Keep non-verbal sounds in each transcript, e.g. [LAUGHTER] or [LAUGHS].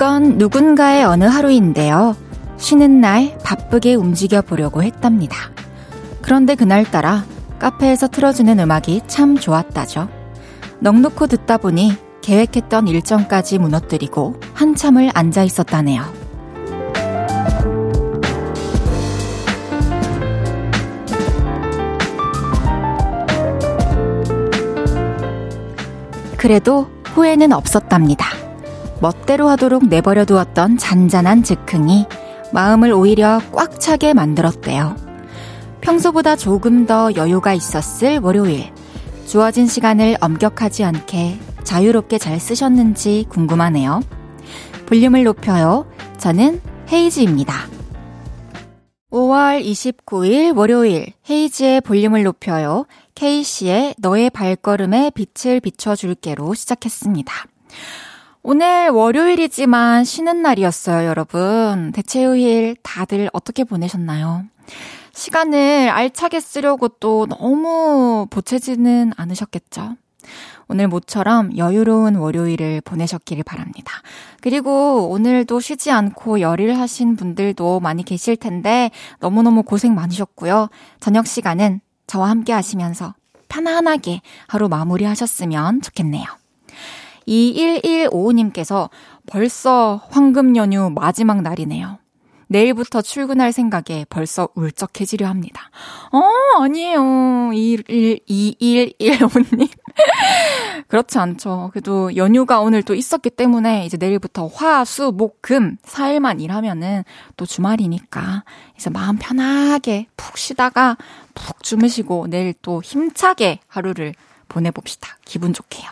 이건 누군가의 어느 하루인데요. 쉬는 날 바쁘게 움직여 보려고 했답니다. 그런데 그날따라 카페에서 틀어주는 음악이 참 좋았다죠. 넉놓고 듣다 보니 계획했던 일정까지 무너뜨리고 한참을 앉아 있었다네요. 그래도 후회는 없었답니다. 멋대로 하도록 내버려 두었던 잔잔한 즉흥이 마음을 오히려 꽉 차게 만들었대요. 평소보다 조금 더 여유가 있었을 월요일. 주어진 시간을 엄격하지 않게 자유롭게 잘 쓰셨는지 궁금하네요. 볼륨을 높여요. 저는 헤이즈입니다. 5월 29일 월요일 헤이즈의 볼륨을 높여요. K씨의 너의 발걸음에 빛을 비춰줄게로 시작했습니다. 오늘 월요일이지만 쉬는 날이었어요, 여러분. 대체휴일 다들 어떻게 보내셨나요? 시간을 알차게 쓰려고 또 너무 보채지는 않으셨겠죠? 오늘 모처럼 여유로운 월요일을 보내셨기를 바랍니다. 그리고 오늘도 쉬지 않고 열일 하신 분들도 많이 계실 텐데 너무너무 고생 많으셨고요. 저녁 시간은 저와 함께 하시면서 편안하게 하루 마무리 하셨으면 좋겠네요. 2115님께서 벌써 황금 연휴 마지막 날이네요. 내일부터 출근할 생각에 벌써 울적해지려 합니다. 어, 아니에요. 2115님. [LAUGHS] 그렇지 않죠. 그래도 연휴가 오늘 또 있었기 때문에 이제 내일부터 화, 수, 목, 금 4일만 일하면은 또 주말이니까 이제 마음 편하게 푹 쉬다가 푹 주무시고 내일 또 힘차게 하루를 보내봅시다. 기분 좋게요.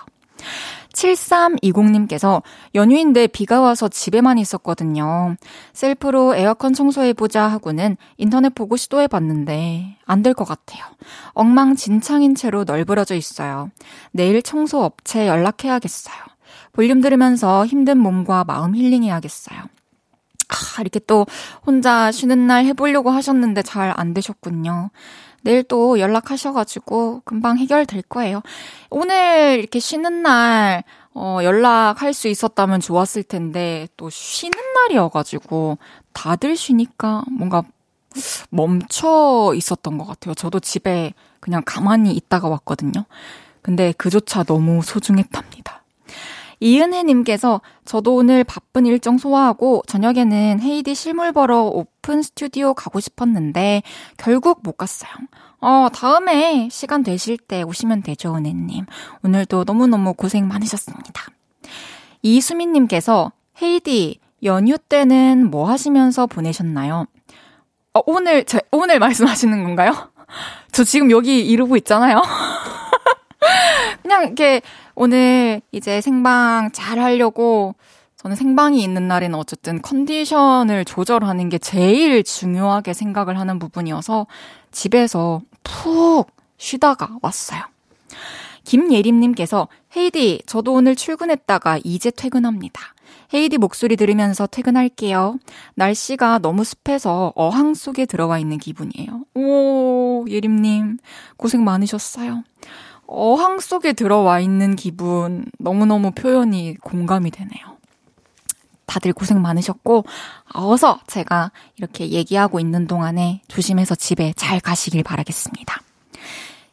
7320님께서 연휴인데 비가 와서 집에만 있었거든요. 셀프로 에어컨 청소해보자 하고는 인터넷 보고 시도해봤는데 안 될 것 같아요. 엉망진창인 채로 널브러져 있어요. 내일 청소 업체 연락해야겠어요. 볼륨 들으면서 힘든 몸과 마음 힐링해야겠어요. 아, 이렇게 또 혼자 쉬는 날 해보려고 하셨는데 잘 안 되셨군요. 내일 또 연락하셔가지고 금방 해결될 거예요. 오늘 이렇게 쉬는 날, 어, 연락할 수 있었다면 좋았을 텐데, 또 쉬는 날이어가지고, 다들 쉬니까 뭔가 멈춰 있었던 것 같아요. 저도 집에 그냥 가만히 있다가 왔거든요. 근데 그조차 너무 소중했답니다. 이은혜님께서 저도 오늘 바쁜 일정 소화하고 저녁에는 헤이디 실물 보러 오픈 스튜디오 가고 싶었는데 결국 못 갔어요. 어, 다음에 시간 되실 때 오시면 되죠, 은혜님. 오늘도 너무너무 고생 많으셨습니다. 이수민님께서 헤이디 연휴 때는 뭐 하시면서 보내셨나요? 어, 오늘, 제, 오늘 말씀하시는 건가요? [LAUGHS] 저 지금 여기 이러고 있잖아요. [LAUGHS] 그냥 이렇게 오늘 이제 생방 잘 하려고 저는 생방이 있는 날에는 어쨌든 컨디션을 조절하는 게 제일 중요하게 생각을 하는 부분이어서 집에서 푹 쉬다가 왔어요. 김예림님께서 헤이디, 저도 오늘 출근했다가 이제 퇴근합니다. 헤이디 목소리 들으면서 퇴근할게요. 날씨가 너무 습해서 어항 속에 들어와 있는 기분이에요. 오, 예림님, 고생 많으셨어요. 어항 속에 들어와 있는 기분 너무너무 표현이 공감이 되네요. 다들 고생 많으셨고, 어서 제가 이렇게 얘기하고 있는 동안에 조심해서 집에 잘 가시길 바라겠습니다.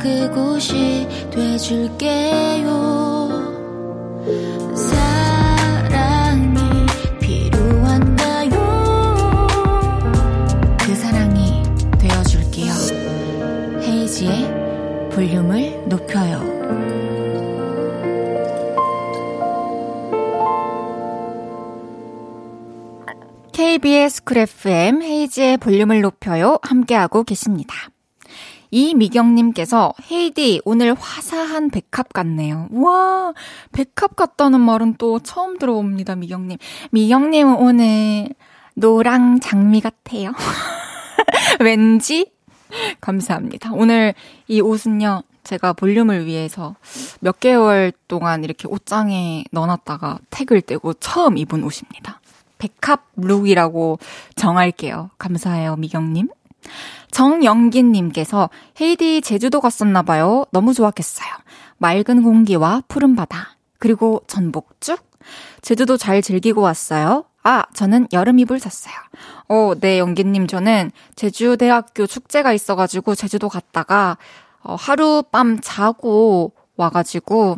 그곳이 돼줄게요. 사랑이 필요한가요? 그 사랑이 되어줄게요. 헤이지의 볼륨을 높여요. KBS 쿨 FM 헤이지의 볼륨을 높여요. 함께하고 계십니다. 이미경님께서 헤이디 오늘 화사한 백합 같네요. 와 백합 같다는 말은 또 처음 들어봅니다. 미경님. 미경님은 오늘 노랑 장미 같아요. [LAUGHS] 왠지? 감사합니다. 오늘 이 옷은요, 제가 볼륨을 위해서 몇 개월 동안 이렇게 옷장에 넣어놨다가 택을 떼고 처음 입은 옷입니다. 백합 룩이라고 정할게요. 감사해요, 미경님. 정영기님께서 헤이디 제주도 갔었나봐요. 너무 좋았겠어요. 맑은 공기와 푸른 바다, 그리고 전복죽? 제주도 잘 즐기고 왔어요. 아, 저는 여름 이불 샀어요. 어, 네, 영기님, 저는 제주대학교 축제가 있어가지고 제주도 갔다가, 어, 하룻밤 자고 와가지고,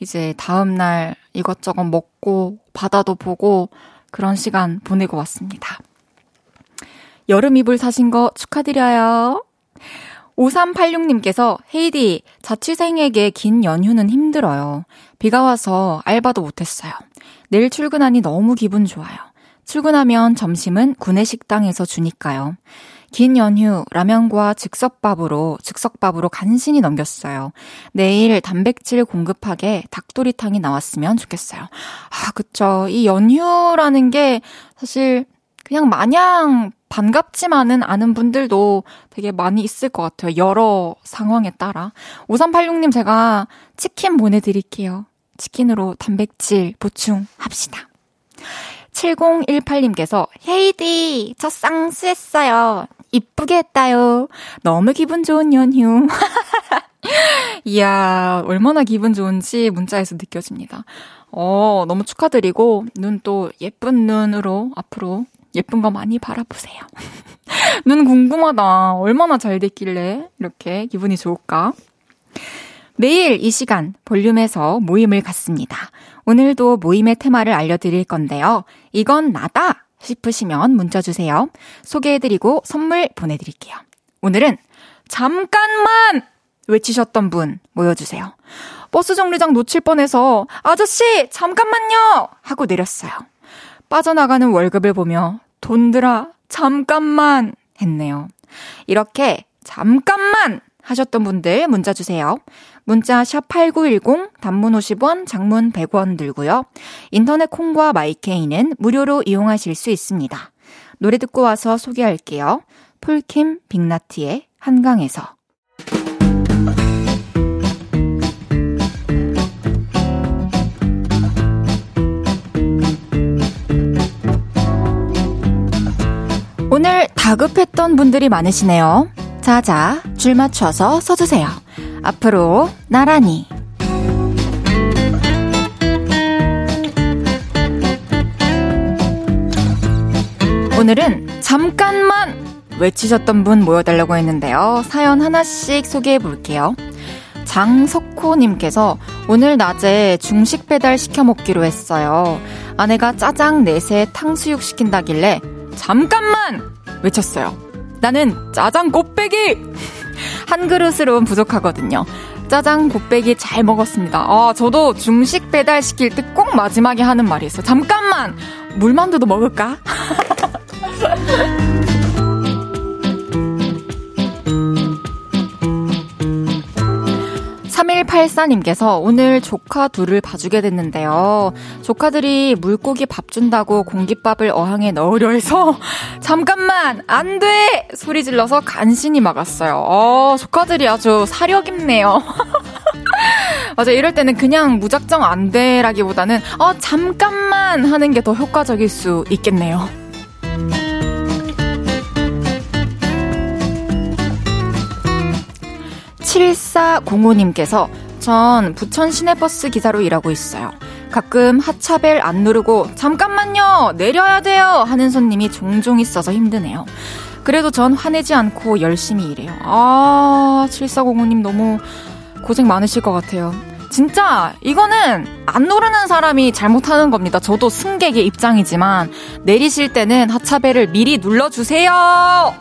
이제 다음날 이것저것 먹고, 바다도 보고, 그런 시간 보내고 왔습니다. 여름 이불 사신 거 축하드려요. 5386님께서 헤이디, 자취생에게 긴 연휴는 힘들어요. 비가 와서 알바도 못했어요. 내일 출근하니 너무 기분 좋아요. 출근하면 점심은 구내 식당에서 주니까요. 긴 연휴 라면과 즉석밥으로 즉석밥으로 간신히 넘겼어요. 내일 단백질 공급하게 닭도리탕이 나왔으면 좋겠어요. 아, 그쵸. 이 연휴라는 게 사실 그냥 마냥 반갑지만은 않은 분들도 되게 많이 있을 것 같아요. 여러 상황에 따라. 5386님 제가 치킨 보내드릴게요. 치킨으로 단백질 보충합시다. 7018님께서 헤이디 저 쌍수했어요. 이쁘게 했다요. 너무 기분 좋은 연휴. [LAUGHS] 이야 얼마나 기분 좋은지 문자에서 느껴집니다. 어 너무 축하드리고 눈 또 예쁜 눈으로 앞으로 예쁜 거 많이 바라보세요. [LAUGHS] 눈 궁금하다. 얼마나 잘 됐길래 이렇게 기분이 좋을까? 매일 이 시간 볼륨에서 모임을 갖습니다. 오늘도 모임의 테마를 알려드릴 건데요. 이건 나다 싶으시면 문자 주세요. 소개해드리고 선물 보내드릴게요. 오늘은 잠깐만 외치셨던 분 모여주세요. 버스 정류장 놓칠 뻔해서 아저씨 잠깐만요 하고 내렸어요. 빠져나가는 월급을 보며 돈들아, 잠깐만 했네요. 이렇게 잠깐만 하셨던 분들 문자 주세요. 문자 샵 8910 단문 50원, 장문 100원 들고요. 인터넷 콩과 마이케이는 무료로 이용하실 수 있습니다. 노래 듣고 와서 소개할게요. 폴킴 빅나티의 한강에서 오늘 다급했던 분들이 많으시네요. 자자, 줄 맞춰서 서주세요. 앞으로 나란히. 오늘은 잠깐만 외치셨던 분 모여달라고 했는데요. 사연 하나씩 소개해 볼게요. 장석호님께서 오늘 낮에 중식 배달 시켜 먹기로 했어요. 아내가 짜장 넷에 탕수육 시킨다길래 잠깐만! 외쳤어요. 나는 짜장 곱빼기! [LAUGHS] 한 그릇으로는 부족하거든요. 짜장 곱빼기 잘 먹었습니다. 아, 저도 중식 배달 시킬 때 꼭 마지막에 하는 말이 있어요. 잠깐만! 물만두도 먹을까? [LAUGHS] 3184님께서 오늘 조카 둘을 봐주게 됐는데요. 조카들이 물고기 밥 준다고 공깃밥을 어항에 넣으려 해서 [LAUGHS] 잠깐만 안 돼! 소리 질러서 간신히 막았어요. 어, 조카들이 아주 사력 있네요. [LAUGHS] 맞아, 이럴 때는 그냥 무작정 안 돼라기보다는 어, 잠깐만 하는 게 더 효과적일 수 있겠네요. 7405님께서 전 부천 시내버스 기사로 일하고 있어요. 가끔 하차벨 안 누르고 잠깐만요 내려야 돼요 하는 손님이 종종 있어서 힘드네요. 그래도 전 화내지 않고 열심히 일해요. 아 7405님 너무 고생 많으실 것 같아요. 진짜 이거는 안 누르는 사람이 잘못하는 겁니다. 저도 승객의 입장이지만 내리실 때는 하차벨을 미리 눌러주세요.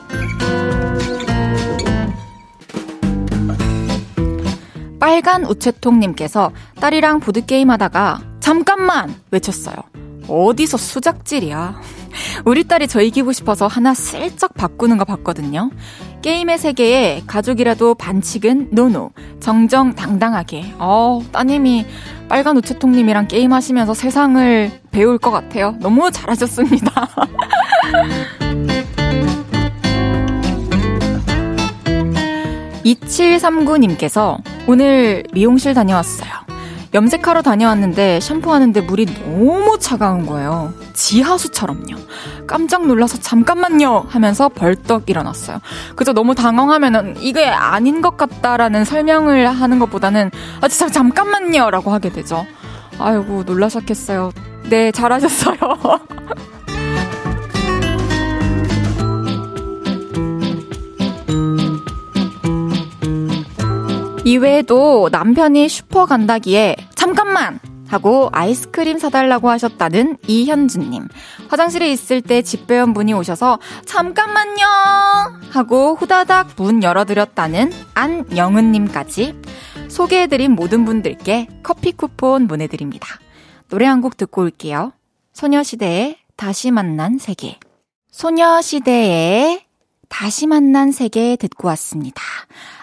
빨간 우체통님께서 딸이랑 보드게임 하다가 잠깐만 외쳤어요. 어디서 수작질이야. [LAUGHS] 우리 딸이 저 이기고 싶어서 하나 슬쩍 바꾸는 거 봤거든요. 게임의 세계에 가족이라도 반칙은 노노. 정정당당하게. 어, 따님이 빨간 우체통님이랑 게임하시면서 세상을 배울 것 같아요. 너무 잘하셨습니다. [LAUGHS] 2739님께서 오늘 미용실 다녀왔어요. 염색하러 다녀왔는데 샴푸하는데 물이 너무 차가운 거예요. 지하수처럼요. 깜짝 놀라서 잠깐만요 하면서 벌떡 일어났어요. 그저 너무 당황하면은 이게 아닌 것 같다라는 설명을 하는 것보다는 아 진짜 잠깐만요 라고 하게 되죠. 아이고 놀라셨겠어요. 네 잘하셨어요. [LAUGHS] 이외에도 남편이 슈퍼 간다기에 잠깐만 하고 아이스크림 사달라고 하셨다는 이현주님. 화장실에 있을 때 집배원분이 오셔서 잠깐만요! 하고 후다닥 문 열어드렸다는 안영은님까지 소개해드린 모든 분들께 커피 쿠폰 보내드립니다. 노래 한 곡 듣고 올게요. 소녀시대의 다시 만난 세계. 소녀시대의 다시 만난 세계 듣고 왔습니다.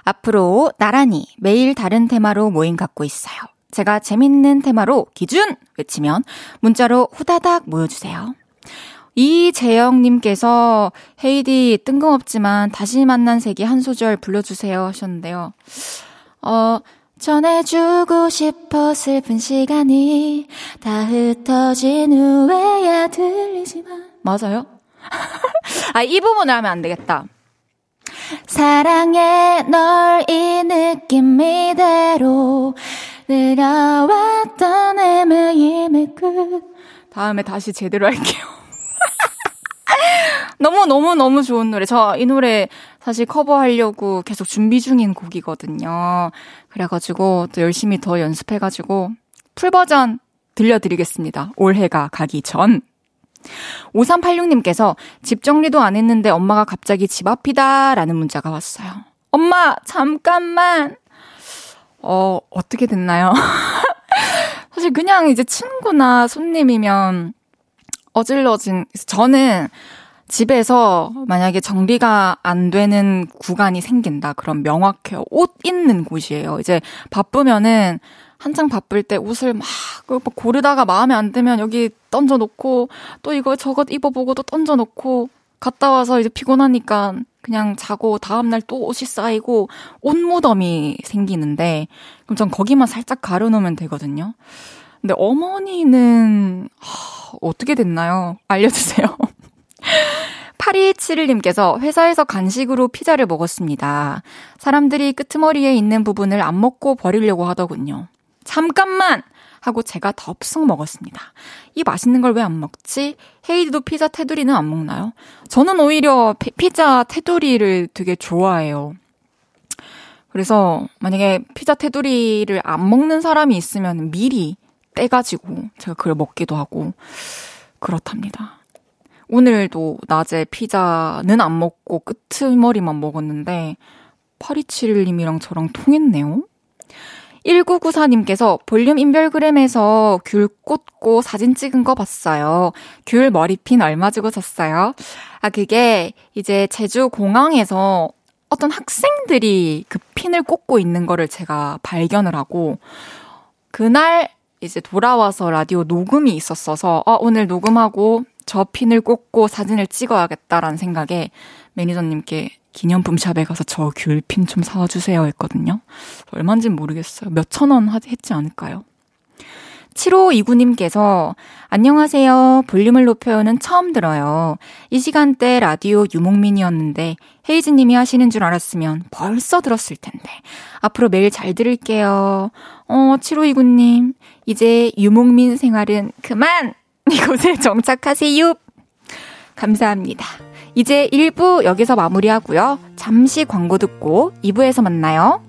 앞으로 나란히 매일 다른 테마로 모임 갖고 있어요. 제가 재밌는 테마로 기준! 외치면 문자로 후다닥 모여주세요. 이재영님께서 헤이디 뜬금없지만 다시 만난 세계 한 소절 불러주세요 하셨는데요. 어, 전해주고 싶어 슬픈 시간이 다 흩어진 후에야 들리지만. 맞아요? [LAUGHS] 아, 이 부분을 하면 안 되겠다. 사랑해 널 이 느낌 이대로 느려왔던 헤매임의 끝. 다음에 다시 제대로 할게요. [LAUGHS] 너무너무너무 좋은 노래. 저 이 노래 사실 커버하려고 계속 준비 중인 곡이거든요. 그래가지고 또 열심히 더 연습해가지고 풀버전 들려드리겠습니다. 올해가 가기 전. 5386님께서 집 정리도 안 했는데 엄마가 갑자기 집 앞이다 라는 문자가 왔어요. 엄마, 잠깐만! 어, 어떻게 됐나요? [LAUGHS] 사실 그냥 이제 친구나 손님이면 어질러진, 저는 집에서 만약에 정리가 안 되는 구간이 생긴다. 그럼 명확해요. 옷 있는 곳이에요. 이제 바쁘면은 한창 바쁠 때 옷을 막 고르다가 마음에 안 들면 여기 던져놓고 또 이거 저것 입어보고 또 던져놓고 갔다 와서 이제 피곤하니까 그냥 자고 다음날 또 옷이 쌓이고 옷 무덤이 생기는데 그럼 전 거기만 살짝 가려놓으면 되거든요. 근데 어머니는 하, 어떻게 됐나요? 알려주세요. [LAUGHS] 8271님께서 회사에서 간식으로 피자를 먹었습니다. 사람들이 끄트머리에 있는 부분을 안 먹고 버리려고 하더군요. 잠깐만! 하고 제가 덥석 먹었습니다. 이 맛있는 걸 왜 안 먹지? 헤이드도 피자 테두리는 안 먹나요? 저는 오히려 피, 자 테두리를 되게 좋아해요. 그래서 만약에 피자 테두리를 안 먹는 사람이 있으면 미리 떼가지고 제가 그걸 먹기도 하고 그렇답니다. 오늘도 낮에 피자는 안 먹고 끄트머리만 먹었는데 8271님이랑 저랑 통했네요. 1994님께서 볼륨 인별그램에서 귤 꽂고 사진 찍은 거 봤어요. 귤 머리핀 얼마 주고 샀어요? 아, 그게 이제 제주 공항에서 어떤 학생들이 그 핀을 꽂고 있는 거를 제가 발견을 하고, 그날 이제 돌아와서 라디오 녹음이 있었어서, 어, 오늘 녹음하고 저 핀을 꽂고 사진을 찍어야겠다라는 생각에 매니저님께 기념품 샵에 가서 저 귤핀 좀 사와주세요 했거든요. 얼마인지 모르겠어요. 몇천 원 했지 않을까요? 7529님께서 안녕하세요. 볼륨을 높여요는 처음 들어요. 이 시간대 라디오 유목민이었는데 헤이즈님이 하시는 줄 알았으면 벌써 들었을 텐데. 앞으로 매일 잘 들을게요. 어, 7529님. 이제 유목민 생활은 그만! 이곳에 [LAUGHS] 정착하세요. 감사합니다. 이제 1부 여기서 마무리하고요. 잠시 광고 듣고 2부에서 만나요.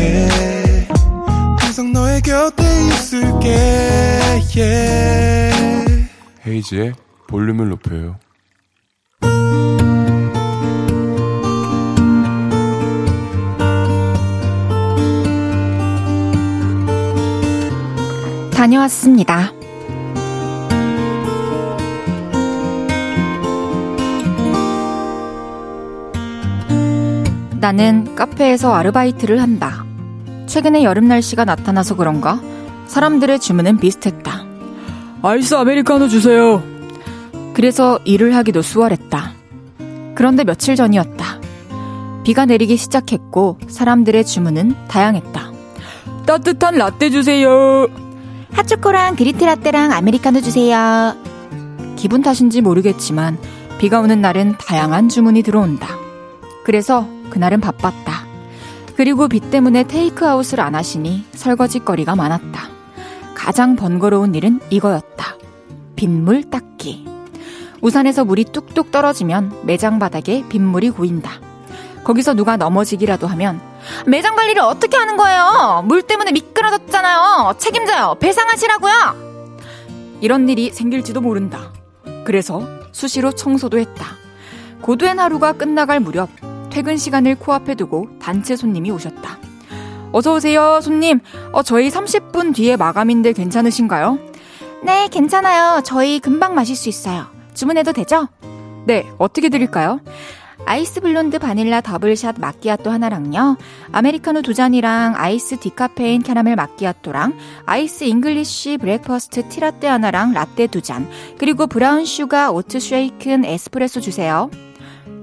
해 항상 너의 곁에 있을게 yeah. 헤이지의 볼륨을 높여요 다녀왔습니다. 나는 카페에서 아르바이트를 한다. 최근에 여름 날씨가 나타나서 그런가 사람들의 주문은 비슷했다. 아이스 아메리카노 주세요. 그래서 일을 하기도 수월했다. 그런데 며칠 전이었다. 비가 내리기 시작했고 사람들의 주문은 다양했다. 따뜻한 라떼 주세요. 핫초코랑 그리트 라떼랑 아메리카노 주세요. 기분 탓인지 모르겠지만 비가 오는 날은 다양한 주문이 들어온다. 그래서 그날은 바빴다. 그리고 비 때문에 테이크아웃을 안 하시니 설거지거리가 많았다. 가장 번거로운 일은 이거였다. 빗물 닦기. 우산에서 물이 뚝뚝 떨어지면 매장 바닥에 빗물이 고인다. 거기서 누가 넘어지기라도 하면 매장 관리를 어떻게 하는 거예요? 물 때문에 미끄러졌잖아요. 책임져요. 배상하시라고요. 이런 일이 생길지도 모른다. 그래서 수시로 청소도 했다. 고된 하루가 끝나갈 무렵 퇴근 시간을 코앞에 두고 단체 손님이 오셨다. 어서오세요, 손님. 어, 저희 30분 뒤에 마감인데 괜찮으신가요? 네, 괜찮아요. 저희 금방 마실 수 있어요. 주문해도 되죠? 네, 어떻게 드릴까요? 아이스 블론드 바닐라 double shot 마끼아또 하나랑요. 아메리카노 두 잔이랑 아이스 디카페인 캐러멜 마끼아또랑 아이스 English breakfast tea 라떼 하나랑 라떼 두 잔. 그리고 brown sugar oat shaken 에스프레소 주세요.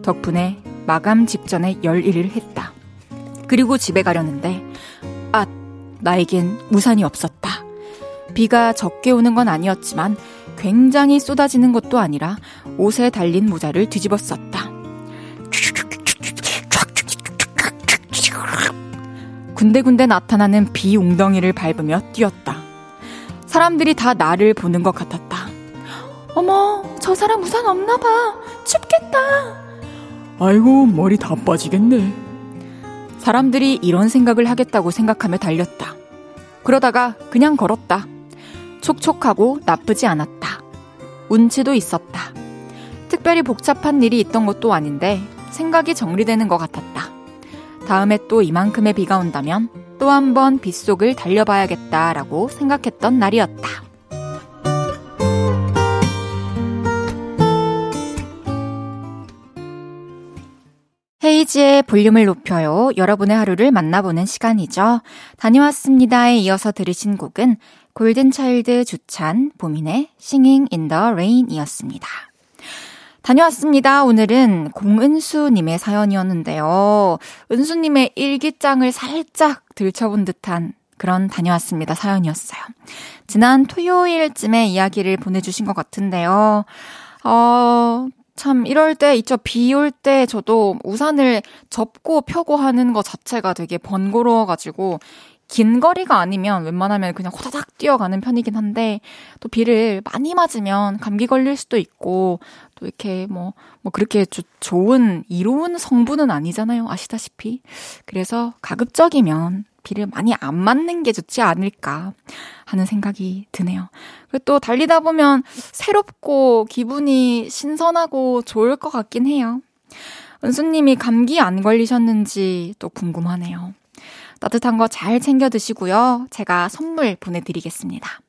덕분에 마감 직전에 열일을 했다. 그리고 집에 가려는데 아, 나에겐 우산이 없었다. 비가 적게 오는 건 아니었지만 굉장히 쏟아지는 것도 아니라 옷에 달린 모자를 뒤집었었다. 군데군데 나타나는 비 웅덩이를 밟으며 뛰었다. 사람들이 다 나를 보는 것 같았다. 어머, 저 사람 우산 없나 봐. 춥겠다. 아이고, 머리 다 빠지겠네. 사람들이 이런 생각을 하겠다고 생각하며 달렸다. 그러다가 그냥 걸었다. 촉촉하고 나쁘지 않았다. 운치도 있었다. 특별히 복잡한 일이 있던 것도 아닌데 생각이 정리되는 것 같았다. 다음에 또 이만큼의 비가 온다면 또 한 번 빗속을 달려봐야겠다라고 생각했던 날이었다. 헤이지의 볼륨을 높여요. 여러분의 하루를 만나보는 시간이죠. 다녀왔습니다에 이어서 들으신 곡은 골든차일드 주찬 보민의 Singing in the Rain 이었습니다. 다녀왔습니다. 오늘은 공은수님의 사연이었는데요. 은수님의 일기장을 살짝 들춰본 듯한 그런 다녀왔습니다. 사연이었어요. 지난 토요일쯤에 이야기를 보내주신 것 같은데요. 어, 참, 이럴 때 있죠. 비 올 때 저도 우산을 접고 펴고 하는 것 자체가 되게 번거로워가지고, 긴 거리가 아니면 웬만하면 그냥 호다닥 뛰어가는 편이긴 한데, 또 비를 많이 맞으면 감기 걸릴 수도 있고, 또 이렇게 뭐, 뭐 그렇게 조, 좋은, 이로운 성분은 아니잖아요. 아시다시피. 그래서 가급적이면 비를 많이 안 맞는 게 좋지 않을까 하는 생각이 드네요. 그리고 또 달리다 보면 새롭고 기분이 신선하고 좋을 것 같긴 해요. 은수님이 감기 안 걸리셨는지 또 궁금하네요. 따뜻한 거 잘 챙겨 드시고요. 제가 선물 보내드리겠습니다.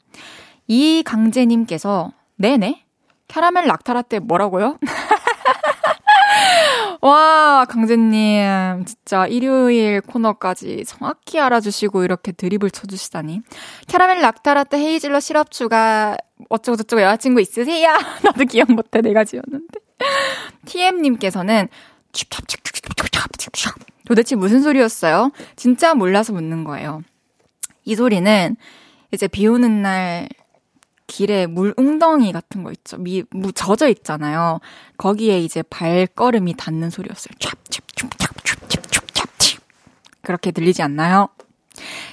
이강재님께서, 네네? 캐러멜 락타라떼 뭐라고요? [LAUGHS] 와, 강재님. 진짜 일요일 코너까지 정확히 알아주시고 이렇게 드립을 쳐주시다니. 캐러멜 락타라떼 헤이즐넛 시럽 추가 어쩌고저쩌고 여자친구 있으세요? [LAUGHS] 나도 기억 못해. 내가 지었는데. TM님께서는 도대체 무슨 소리였어요? 진짜 몰라서 묻는 거예요. 이 소리는 이제 비 오는 날 길에 물 웅덩이 같은 거 있죠. 미, 무 젖어 있잖아요. 거기에 이제 발걸음이 닿는 소리였어요. 찹찹찹찹찹찹찹찹 그렇게 들리지 않나요?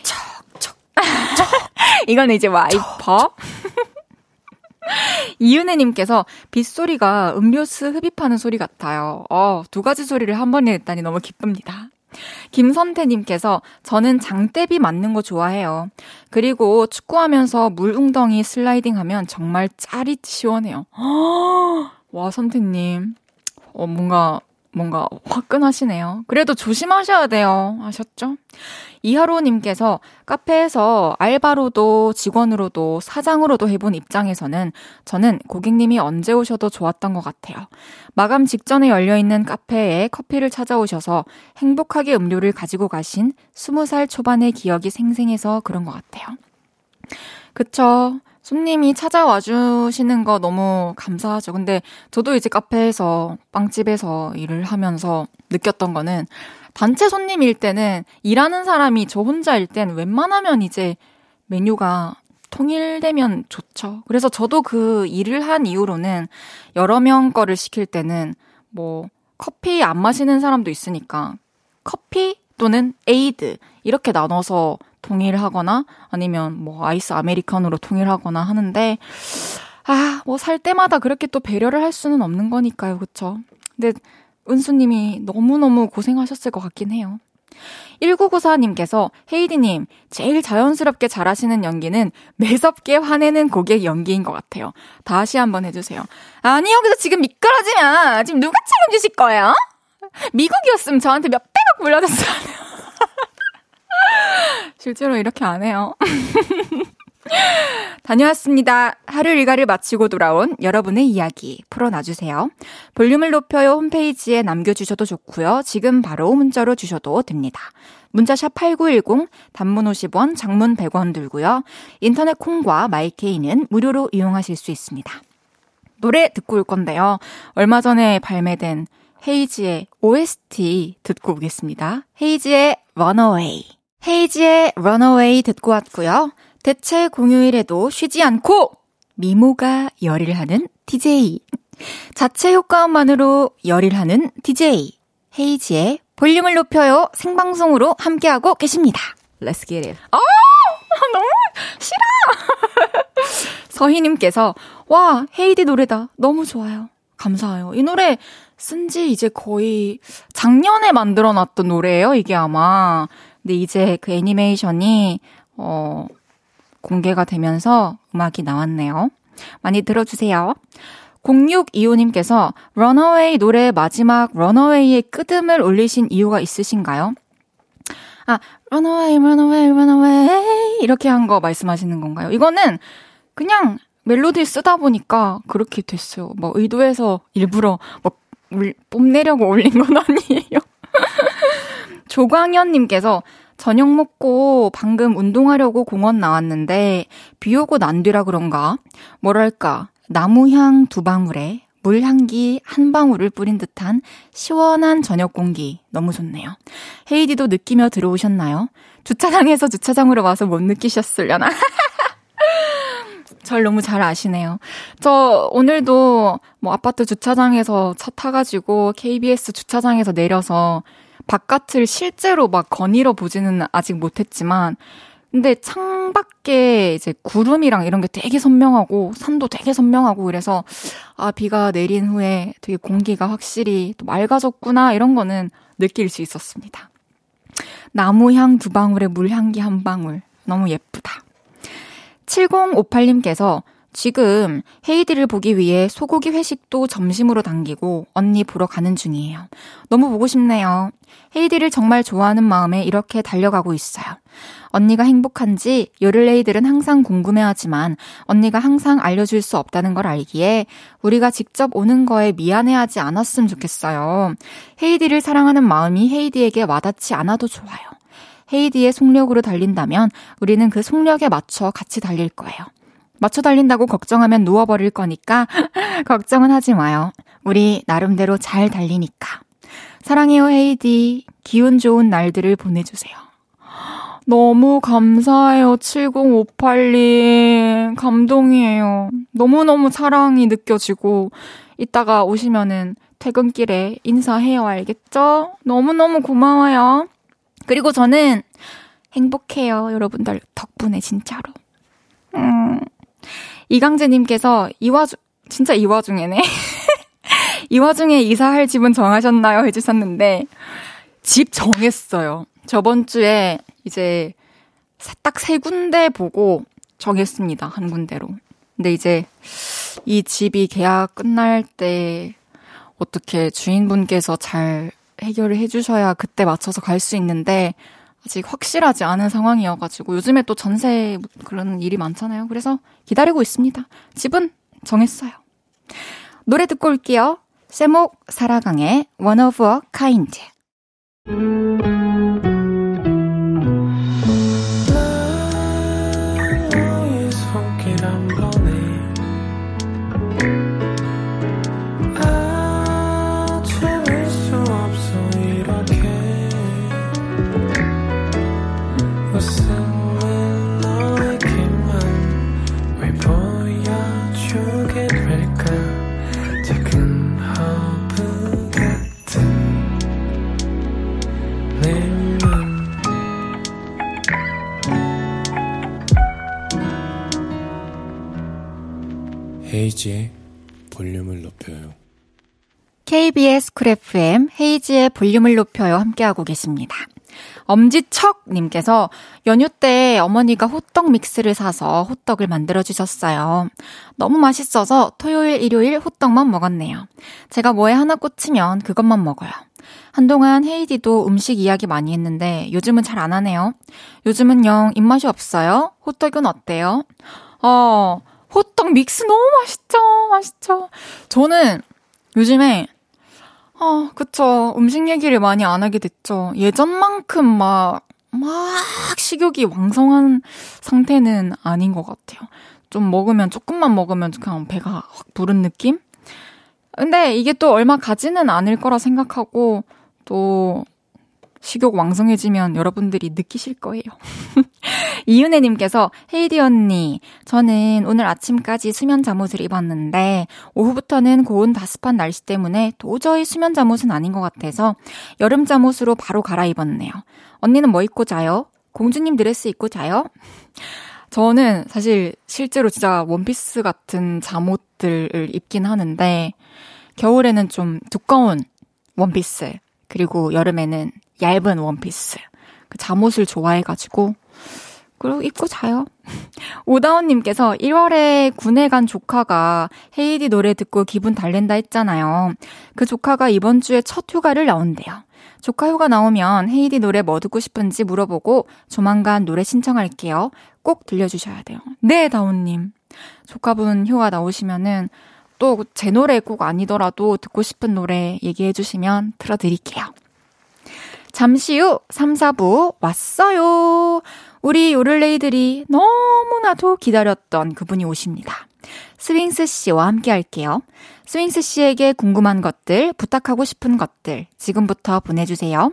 척척 [LAUGHS] 이거는 이제 와이퍼. [LAUGHS] 이은혜님께서 빗소리가 음료수 흡입하는 소리 같아요. 어, 두 가지 소리를 한 번에 했다니 너무 기쁩니다. 김선태님께서 저는 장대비 맞는 거 좋아해요. 그리고 축구하면서 물웅덩이 슬라이딩 하면 정말 짜릿 시원해요. [GASPS] 와, 선태님. 어, 뭔가 뭔가 화끈하시네요. 그래도 조심하셔야 돼요. 아셨죠? 이하로님께서 카페에서 알바로도 직원으로도 사장으로도 해본 입장에서는 저는 고객님이 언제 오셔도 좋았던 것 같아요. 마감 직전에 열려있는 카페에 커피를 찾아오셔서 행복하게 음료를 가지고 가신 20살 초반의 기억이 생생해서 그런 것 같아요. 그쵸. 손님이 찾아와 주시는 거 너무 감사하죠. 근데 저도 이제 카페에서 빵집에서 일을 하면서 느꼈던 거는 단체 손님일 때는 일하는 사람이 저 혼자일 땐 웬만하면 이제 메뉴가 통일되면 좋죠. 그래서 저도 그 일을 한 이후로는 여러 명 거를 시킬 때는 뭐 커피 안 마시는 사람도 있으니까 커피 또는 에이드 이렇게 나눠서 통일하거나 아니면 뭐 아이스 아메리카노로 통일하거나 하는데 아, 뭐 살 때마다 그렇게 또 배려를 할 수는 없는 거니까요. 그쵸? 근데 은수님이 너무너무 고생하셨을 것 같긴 해요. 1994님께서 헤이디님, 제일 자연스럽게 잘하시는 연기는 매섭게 화내는 고객 연기인 것 같아요. 다시 한번 해주세요. 아니, 여기서 지금 미끄러지면 지금 누가 책임지실 거예요? 미국이었으면 저한테 몇 배가 굴려졌어요. [LAUGHS] [LAUGHS] 실제로 이렇게 안 해요. [LAUGHS] 다녀왔습니다. 하루 일과를 마치고 돌아온 여러분의 이야기 풀어놔주세요. 볼륨을 높여요 홈페이지에 남겨주셔도 좋고요. 지금 바로 문자로 주셔도 됩니다. 문자샵 8910, 단문 50원, 장문 100원 들고요. 인터넷 콩과 마이케이는 무료로 이용하실 수 있습니다. 노래 듣고 올 건데요. 얼마 전에 발매된 헤이지의 OST 듣고 오겠습니다. 헤이지의 Runaway. 헤이지의 Runaway 듣고 왔고요. 대체 공휴일에도 쉬지 않고 미모가 열일 하는 DJ. 자체 효과음만으로 열일 하는 DJ. 헤이지의 볼륨을 높여요 생방송으로 함께하고 계십니다. Let's get it. 아, 너무 싫어. [LAUGHS] 서희님께서 와 헤이디 노래다 너무 좋아요. 감사해요. 이 노래 쓴 지 이제 거의 작년에 만들어 놨던 노래예요. 이게 아마 근데 이제 그 애니메이션이 어 공개가 되면서 음악이 나왔네요. 많이 들어주세요. 0625님께서 런어웨이 노래 마지막 런어웨이의 끄듬을 올리신 이유가 있으신가요? 아, 런어웨이, 런어웨이, 런어웨이 이렇게 한 거 말씀하시는 건가요? 이거는 그냥 멜로디 쓰다 보니까 그렇게 됐어요. 뭐 의도해서 일부러 뭐 뽐내려고 올린 건 [LAUGHS] 아니에요. 조광현님께서 저녁 먹고 방금 운동하려고 공원 나왔는데 비 오고 난 뒤라 그런가? 뭐랄까, 나무향 두 방울에 물향기 한 방울을 뿌린 듯한 시원한 저녁 공기 너무 좋네요. 헤이디도 느끼며 들어오셨나요? 주차장에서 주차장으로 와서 못 느끼셨으려나? [LAUGHS] 절 너무 잘 아시네요. 저 오늘도 뭐 아파트 주차장에서 차 타가지고 KBS 주차장에서 내려서 바깥을 실제로 막 거닐어 보지는 아직 못했지만, 근데 창밖에 이제 구름이랑 이런 게 되게 선명하고, 산도 되게 선명하고, 그래서, 아, 비가 내린 후에 되게 공기가 확실히 또 맑아졌구나, 이런 거는 느낄 수 있었습니다. 나무 향 두 방울에 물 향기 한 방울. 너무 예쁘다. 7058님께서 지금 헤이디를 보기 위해 소고기 회식도 점심으로 당기고 언니 보러 가는 중이에요. 너무 보고 싶네요. 헤이디를 정말 좋아하는 마음에 이렇게 달려가고 있어요. 언니가 행복한지 요를레이들은 항상 궁금해하지만 언니가 항상 알려줄 수 없다는 걸 알기에 우리가 직접 오는 거에 미안해하지 않았으면 좋겠어요. 헤이디를 사랑하는 마음이 헤이디에게 와닿지 않아도 좋아요. 헤이디의 속력으로 달린다면 우리는 그 속력에 맞춰 같이 달릴 거예요. 맞춰 달린다고 걱정하면 누워버릴 거니까 [LAUGHS] 걱정은 하지 마요. 우리 나름대로 잘 달리니까. 사랑해요, 헤이디. 기운 좋은 날들을 보내주세요. [GASPS] 너무 감사해요, 7058님. 감동이에요. 너무너무 사랑이 느껴지고, 이따가 오시면은 퇴근길에 인사해요, 알겠죠? 너무너무 고마워요. 그리고 저는 행복해요, 여러분들 덕분에 진짜로. 음. 이강재님께서 이 와중, 진짜 이 와중에네. [LAUGHS] 이 와중에 이사할 집은 정하셨나요? 해주셨는데, 집 정했어요. 저번 주에 이제 딱 세 군데 보고 정했습니다. 한 군데로. 근데 이제 이 집이 계약 끝날 때 어떻게 주인분께서 잘 해결을 해주셔야 그때 맞춰서 갈 수 있는데 아직 확실하지 않은 상황이어가지고 요즘에 또 전세 그런 일이 많잖아요. 그래서 기다리고 있습니다. 집은 정했어요. 노래 듣고 올게요. 세목 사라강의 One of a Kind. 헤이즈의 볼륨을 높여요. KBS 쿨 FM 헤이즈의 볼륨을 높여요 함께하고 계십니다. 엄지척님께서 연휴 때 어머니가 호떡 믹스를 사서 호떡을 만들어 주셨어요. 너무 맛있어서 토요일, 일요일 호떡만 먹었네요. 제가 뭐에 하나 꽂히면 그것만 먹어요. 한동안 헤이디도 음식 이야기 많이 했는데 요즘은 잘 안 하네요. 요즘은 영 입맛이 없어요. 호떡은 어때요? 어, 호떡 믹스 너무 맛있죠. 맛있죠. 저는 요즘에 어, 그쵸. 음식 얘기를 많이 안 하게 됐죠. 예전만큼 막, 막 식욕이 왕성한 상태는 아닌 것 같아요. 좀 먹으면, 조금만 먹으면 그냥 배가 확 부른 느낌? 근데 이게 또 얼마 가지는 않을 거라 생각하고, 또, 식욕 왕성해지면 여러분들이 느끼실 거예요. [LAUGHS] 이윤혜님께서 헤이디 언니, 저는 오늘 아침까지 수면 잠옷을 입었는데 오후부터는 고온 다습한 날씨 때문에 도저히 수면 잠옷은 아닌 것 같아서 여름 잠옷으로 바로 갈아입었네요. 언니는 뭐 입고 자요? 공주님 드레스 입고 자요? [LAUGHS] 저는 사실 실제로 진짜 원피스 같은 잠옷들을 입긴 하는데 겨울에는 좀 두꺼운 원피스 그리고 여름에는 얇은 원피스. 그 잠옷을 좋아해가지고, 그리고 입고 자요. [LAUGHS] 오다원님께서 1월에 군에 간 조카가 헤이디 노래 듣고 기분 달랜다 했잖아요. 그 조카가 이번 주에 첫 휴가를 나온대요. 조카 휴가 나오면 헤이디 노래 뭐 듣고 싶은지 물어보고 조만간 노래 신청할게요. 꼭 들려주셔야 돼요. 네, 다운님. 조카분 휴가 나오시면은 또 제 노래 꼭 아니더라도 듣고 싶은 노래 얘기해 주시면 틀어드릴게요. 잠시 후 3, 4부 왔어요. 우리 요를레이들이 너무나도 기다렸던 그분이 오십니다. 스윙스 씨와 함께 할게요. 스윙스 씨에게 궁금한 것들, 부탁하고 싶은 것들 지금부터 보내주세요.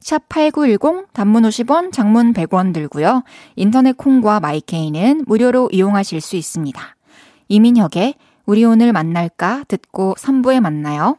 샵 8910 단문 50원, 장문 100원 들고요. 인터넷 콩과 마이케이는 무료로 이용하실 수 있습니다. 이민혁의 우리 오늘 만날까 듣고 3부에 만나요.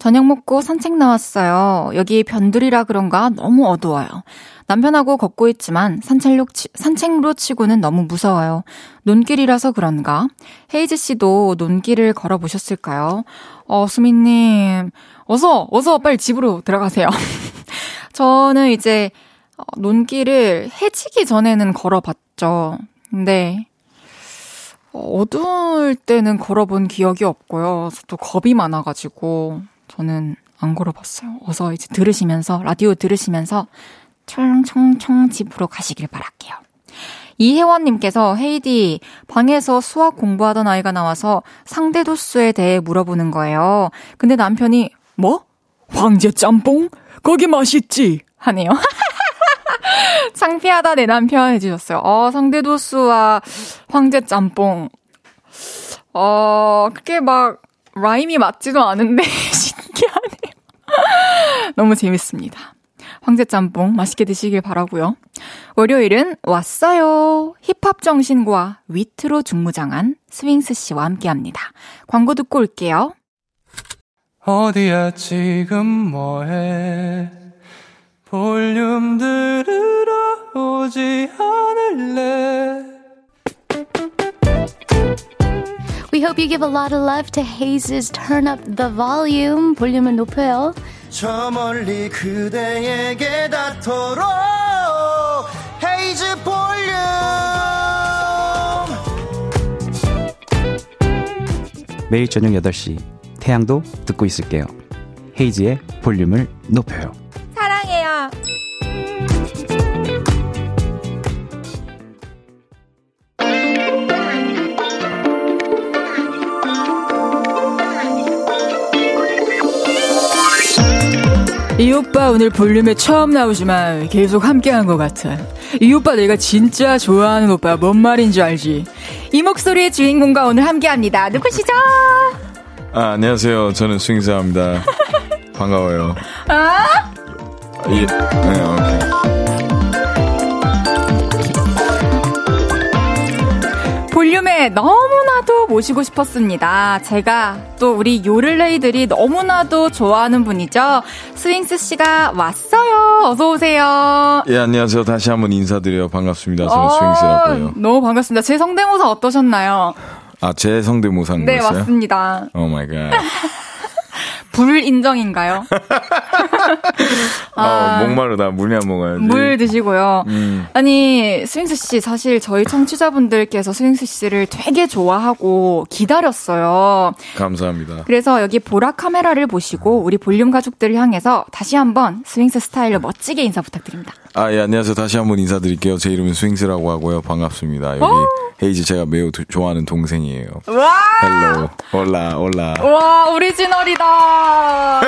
저녁 먹고 산책 나왔어요. 여기 변두리라 그런가 너무 어두워요. 남편하고 걷고 있지만 산책로, 치, 산책로 치고는 너무 무서워요. 논길이라서 그런가? 헤이즈 씨도 논길을 걸어보셨을까요? 어, 수미님, 어서, 어서 빨리 집으로 들어가세요. [LAUGHS] 저는 이제 어, 논길을 해지기 전에는 걸어봤죠. 근데 어두울 때는 걸어본 기억이 없고요. 또 겁이 많아가지고 저는 안 걸어봤어요. 어서 이제 들으시면서 라디오 들으시면서 청청청 집으로 가시길 바랄게요. 이혜원님께서 헤이디 방에서 수학 공부하던 아이가 나와서 상대 도수에 대해 물어보는 거예요. 근데 남편이 뭐? 황제 짬뽕? 거기 맛있지? 하네요. [LAUGHS] 창피하다 내 남편 해주셨어요. 어, 상대 도수와 황제 짬뽕. 어, 그게 막, 라임이 맞지도 않은데. [LAUGHS] [LAUGHS] 너무 재밌습니다. 황제 짬뽕 맛있게 드시길 바라고요. 월요일은 왔어요. 힙합 정신과 위트로 중무장한 스윙스 씨와 함께 합니다. 광고 듣고 올게요. 어디야 지금 뭐해 볼륨 들으러 오지 않을래 We hope you give a lot of love to Haze's Turn Up the Volume. 볼륨을 높여요. 저 멀리 그대에게 닿도록 헤이즈 볼륨 매일 저녁 8시 태양도 듣고 있을게요. 헤이지의 볼륨을 높여요. 오빠 오늘 볼륨에 처음 나오지만 계속 함께한 것 같아. 이 오빠 내가 진짜 좋아하는 오빠 뭔 말인지 알지? 이 목소리의 주인공과 오늘 함께합니다. 누구시죠? 아, 안녕하세요. 저는 스윙사입니다. [LAUGHS] 반가워요. 아? 예, 네, 오케이. 볼륨에 너무나도 모시고 싶었습니다. 제가 또 우리 요를레이들이 너무나도 좋아하는 분이죠. 스윙스 씨가 왔어요. 어서 오세요. 예, 안녕하세요. 다시 한번 인사드려요. 반갑습니다. 저는 어, 스윙스라고요. 너무 반갑습니다. 제 성대모사 어떠셨나요? 아, 제 성대모사인 네, 거였어요? 맞습니다. Oh my God. 불인정인가요? [LAUGHS] 아, 목마르다. 물이 안 먹어야지. 물 드시고요. 음. 아니, 스윙스 씨, 사실 저희 청취자분들께서 스윙스 씨를 되게 좋아하고 기다렸어요. 감사합니다. 그래서 여기 보라 카메라를 보시고 우리 볼륨 가족들을 향해서 다시 한번 스윙스 스타일로 멋지게 인사 부탁드립니다. 아, 예, 안녕하세요. 다시 한번 인사드릴게요. 제 이름은 스윙스라고 하고요. 반갑습니다. 여기 헤이즈 제가 매우 도- 좋아하는 동생이에요. 와! Hello. Holla, holla. 와, 오리지널이다.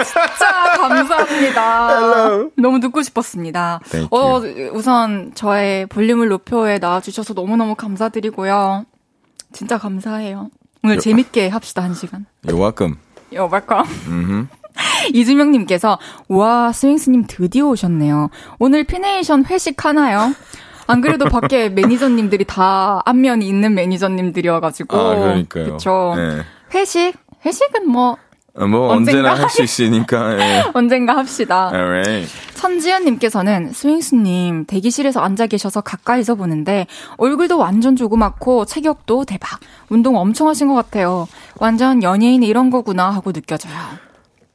진짜 [LAUGHS] 감사합니다. 너무 듣고 싶었습니다. 어, 우선 저의 볼륨을 높여에 나와주셔서 너무너무 감사드리고요. 진짜 감사해요. 오늘 재밌게 합시다, 한 시간. You're welcome. You're welcome. 음흠. [LAUGHS] 이주명님께서, 와, 스윙스님 드디어 오셨네요. 오늘 피네이션 회식 하나요? 안 그래도 밖에 [LAUGHS] 매니저님들이 다 안면이 있는 매니저님들이어가지고. 아, 그러니까요. 그쵸. 네. 회식? 회식은 뭐, 어, 뭐, 언젠가 언제나 할 수 있으니까, [LAUGHS] 예. 언젠가 합시다. Alright. 천지연님께서는 스윙스님 대기실에서 앉아 계셔서 가까이서 보는데 얼굴도 완전 조그맣고 체격도 대박. 운동 엄청 하신 것 같아요. 완전 연예인이 이런 거구나 하고 느껴져요.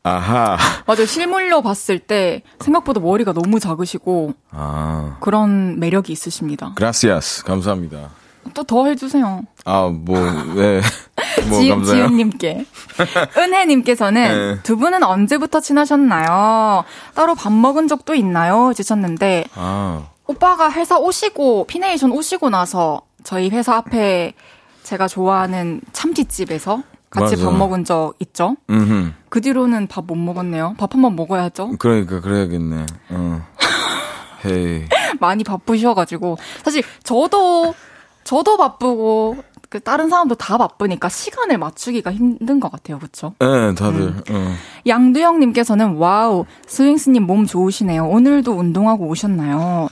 아하. 맞아요. 실물로 봤을 때 생각보다 머리가 너무 작으시고 아. 그런 매력이 있으십니다. 그라시아스. 감사합니다. 또 더 해주세요. 아, 뭐, 네. [LAUGHS] 뭐, 지. 지은님께. 은혜님께서는 네. 두 분은 언제부터 친하셨나요? 따로 밥 먹은 적도 있나요? 주셨는데 아, 오빠가 회사 오시고 피네이션 오시고 나서 저희 회사 앞에 제가 좋아하는 참치집에서 같이 맞아. 밥 먹은 적 있죠. 음, 그 뒤로는 밥 못 먹었네요. 밥 한 번 먹어야죠. 그러니까 그래야겠네. 어. [LAUGHS] Hey. 많이 바쁘셔가지고 사실 저도 저도 바쁘고 그 다른 사람도 다 바쁘니까 시간을 맞추기가 힘든 것 같아요. 그렇죠? 네, 다들. 음. 어. 양두영님께서는 wow 스윙스님 몸 좋으시네요. 오늘도 운동하고 오셨나요?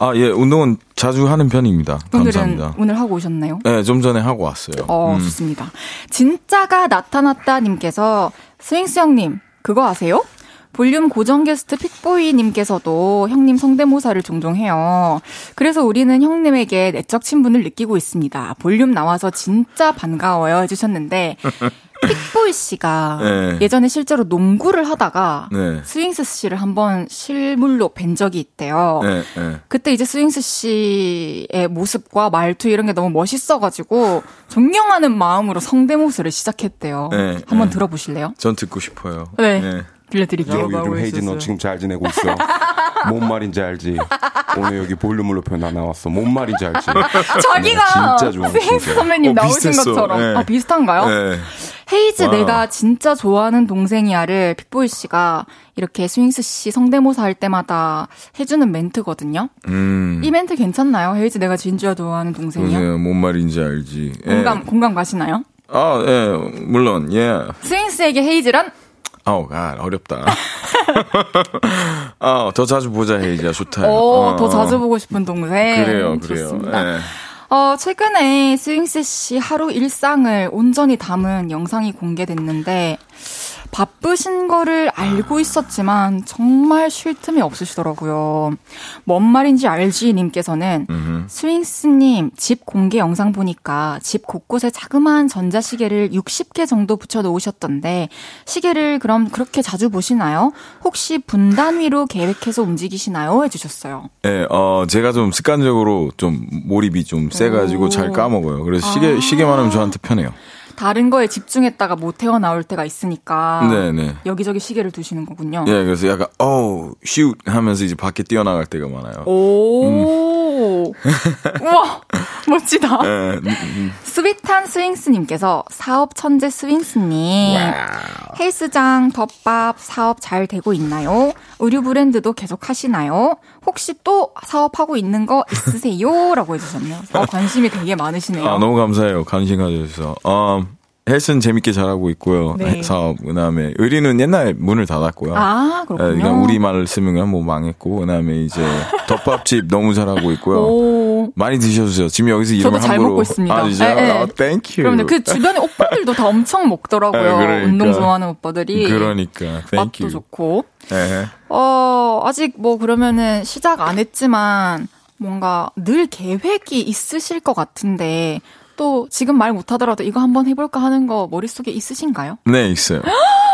아, 예, 운동은 자주 하는 편입니다. 오늘은 감사합니다. 오늘 하고 오셨나요? 네, 좀 전에 하고 왔어요. 어, 음. 좋습니다. 진짜가 나타났다님께서 스윙스 형님 그거 아세요? 볼륨 고정 게스트 픽보이님께서도 형님 성대모사를 종종 해요. 그래서 우리는 형님에게 내적 친분을 느끼고 있습니다. 볼륨 나와서 진짜 반가워요 해주셨는데 [LAUGHS] 픽보이 씨가 네. 예전에 실제로 농구를 하다가 네. 스윙스 씨를 한번 실물로 뵌 적이 있대요. 네, 네. 그때 이제 스윙스 씨의 모습과 말투 이런 게 너무 멋있어가지고 존경하는 마음으로 성대모사를 시작했대요. 네, 한번 네. 들어보실래요? 전 듣고 싶어요. 네. 들려드릴게요. 요, 요즘 헤이즈 너 지금 잘 지내고 있어. 뭔 말인지 알지? 오늘 여기 볼륨을 높여 나 나왔어. 뭔 말인지 알지? [LAUGHS] 자기가 진짜 좋아, 스윙스 진짜. 선배님 어, 나오신 비슷했어. 것처럼 네. 아 비슷한가요? 네. 헤이즈 wow. 내가 진짜 좋아하는 동생이야를 픽보이 씨가 이렇게 스윙스 씨 성대모사 할 때마다 해주는 멘트거든요. 음. 이 멘트 괜찮나요? 헤이즈 내가 진짜 좋아하는 동생이야. 보세요. 뭔 말인지 알지. 예. 공감 공감 가시나요? 아, 예, 물론, 예. 스윙스에게 헤이즈란 아우, 아, 어렵다. [LAUGHS] 아, 더 자주 보자, 헤이즈야. 좋다. 오, 어, 더 어. 자주 보고 싶은 동생. 그래요, 그래요. 좋습니다. 예. 어, 최근에 스윙스 씨 하루 일상을 온전히 담은 영상이 공개됐는데, 바쁘신 거를 알고 있었지만, 정말 쉴 틈이 없으시더라고요. 뭔 말인지 알지? 님께서는, 스윙스님 집 공개 영상 보니까 집 곳곳에 자그마한 전자시계를 60개 정도 붙여 놓으셨던데, 시계를 그럼 그렇게 자주 보시나요? 혹시 분단 위로 계획해서 움직이시나요? 해주셨어요. 예, 어, 제가 좀 습관적으로 좀 몰입이 좀 세가지고 잘 까먹어요. 그래서 아. 시계, 시계만 하면 저한테 편해요. 다른 거에 집중했다가 못 태어나올 때가 있으니까 네네. 여기저기 시계를 두시는 거군요. 예, 그래서 약간, 어우, 슛! 하면서 이제 밖에 뛰어나갈 때가 많아요. 오, 우와, 멋지다. [LAUGHS] 예, 음, 음. 스윗한 스윙스님께서 사업 천재 스윙스님, 헬스장, 덮밥 사업 잘 되고 있나요? 의류 브랜드도 계속 하시나요? 혹시 또 사업하고 있는 거 있으세요? [LAUGHS] 라고 해주셨네요. 어, 관심이 되게 많으시네요. 아, 너무 감사해요. 관심 가져주셔서. 어, 헬스는 재밌게 잘하고 있고요. 네. 사업, 그 다음에, 의류는 옛날에 문을 닫았고요. 아, 예, 그렇군요. 그냥 우리 말을 쓰면 뭐 망했고, 그 다음에 이제, [LAUGHS] 덮밥집 너무 잘하고 있고요. 오. 많이 드셔주세요. 지금 여기서 이름을 저도 잘 함부로. 먹고 있습니다. 아, 진짜요? 네, 네. 아, thank you. 그럼요. 그 주변에 오빠들도 다 엄청 먹더라고요. [LAUGHS] 아, 그러니까. 운동 좋아하는 오빠들이. 그러니까, 맛도 thank you. 좋고. 예. 어, 아직 뭐 그러면은 시작 안 했지만 뭔가 늘 계획이 있으실 것 같은데 또 지금 말 못하더라도 이거 한번 해볼까 하는 거 머릿속에 있으신가요? 네, 있어요. [GASPS] [LAUGHS]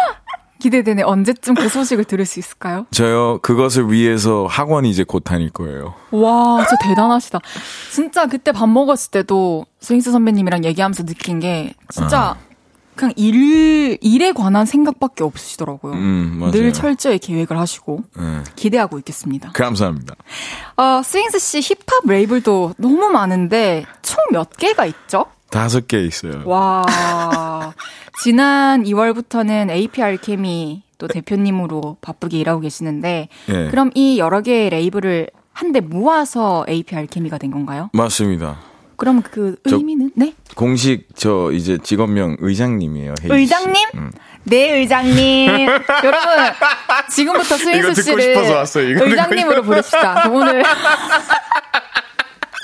기대되네. 언제쯤 그 소식을 들을 수 있을까요? 저요, 그것을 위해서 학원 이제 곧 다닐 거예요. 와, 진짜 대단하시다. 진짜 그때 밥 먹었을 때도 스윙스 선배님이랑 얘기하면서 느낀 게 진짜 그냥 일, 일에 관한 생각밖에 없으시더라고요. 음. 늘 철저히 계획을 하시고 예. 기대하고 있겠습니다. 감사합니다. 어, 스윙스 씨 힙합 레이블도 너무 많은데 총 몇 개가 있죠? 다섯 개 있어요. 와. 지난 2월부터는 AP Alchemy 또 대표님으로 바쁘게 일하고 계시는데 예. 그럼 이 여러 개의 레이블을 한데 모아서 APR 케미가 된 건가요? 맞습니다. 그럼 그 저- 의미는 네? 공식 저 이제 직업명 의장님이에요. 의장님? 음. 네, 의장님. [LAUGHS] 여러분, 지금부터 듣고 씨를 의장님으로 부릅시다. 오늘. [LAUGHS]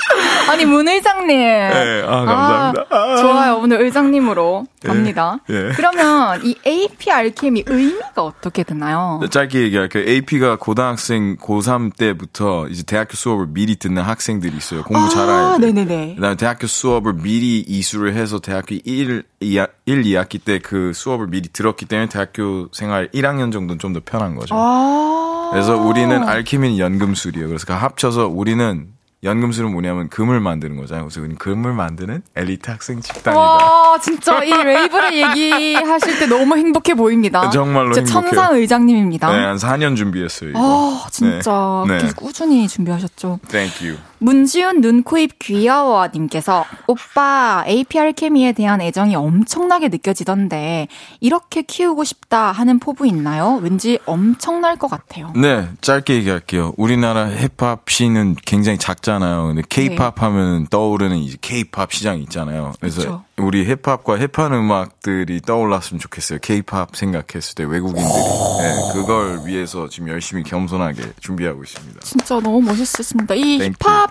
[LAUGHS] 아니, 문 의장님. 네, 아, 감사합니다. 아, 좋아요. 오늘 의장님으로 갑니다. 예. 그러면 이 AP 알케미 의미가 어떻게 되나요? 짧게 얘기할게요. AP가 고등학생 고3 때부터 이제 대학교 수업을 미리 듣는 학생들이 있어요. 공부 아, 돼. 네네네. 그다음에 대학교 수업을 미리 이수를 해서 대학교 1, 2학, 1, 2학기 때 그 수업을 미리 들었기 때문에 대학교 생활 1학년 정도는 좀 더 편한 거죠. 아. 그래서 우리는 알케미는 연금술이에요. 그래서 그 합쳐서 우리는 연금술은 뭐냐면 금을 만드는 거잖아요. 그래서 금을 만드는 엘리트 학생 집단이다. 와, 진짜 이 레이블을 얘기하실 때 너무 행복해 보입니다. [LAUGHS] 정말로 진짜 행복해요. 천사 의장님입니다. 네, 한 4년 준비했어요. 이거. 아, 진짜 네. 계속 꾸준히 준비하셨죠. Thank you. 문지훈 눈, 코, 입 귀여워님께서 오빠 APR 케미에 대한 애정이 엄청나게 느껴지던데 이렇게 키우고 싶다 하는 포부 있나요? 왠지 엄청날 것 같아요. 네, 짧게 얘기할게요. 우리나라 힙합 씬은 굉장히 작잖아요. 근데 케이팝 하면 떠오르는 이제 케이팝 시장이 있잖아요. 그래서 그쵸. 우리 힙합과 힙한 음악들이 떠올랐으면 좋겠어요. 케이팝 생각했을 때 외국인들이. 네, 그걸 위해서 지금 열심히 겸손하게 준비하고 있습니다. 진짜 너무 멋있었습니다. 이 Thank 힙합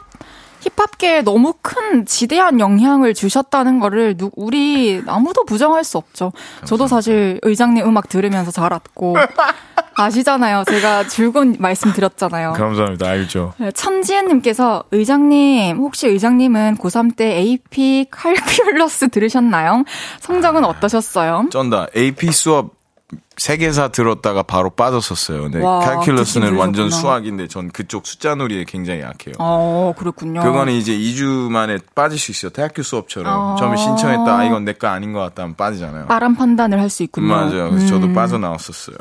힙합계에 너무 큰 지대한 영향을 주셨다는 거를 누, 우리 아무도 부정할 수 없죠. 저도 사실 의장님 음악 들으면서 자랐고 [LAUGHS] 아시잖아요. 제가 줄곧 말씀 드렸잖아요. 감사합니다. 알죠. 네, 천지혜님께서 의장님 혹시 의장님은 고3 때 AP 칼큘러스 들으셨나요? 성적은 어떠셨어요? 쩐다. AP 수업 세계사 들었다가 바로 빠졌었어요. 근데 와, 칼큘러스는 완전. 수학인데 전 그쪽 숫자 놀이에 굉장히 약해요. 어 그렇군요. 그거는 이제 2주 만에 빠질 수 있어요. 대학교 수업처럼. 아. 처음에 신청했다. 아, 이건 내 거 아닌 것 같다 하면 빠지잖아요. 빠른 판단을 할 수 있군요. 맞아요. 그래서 저도 음. 빠져나왔었어요.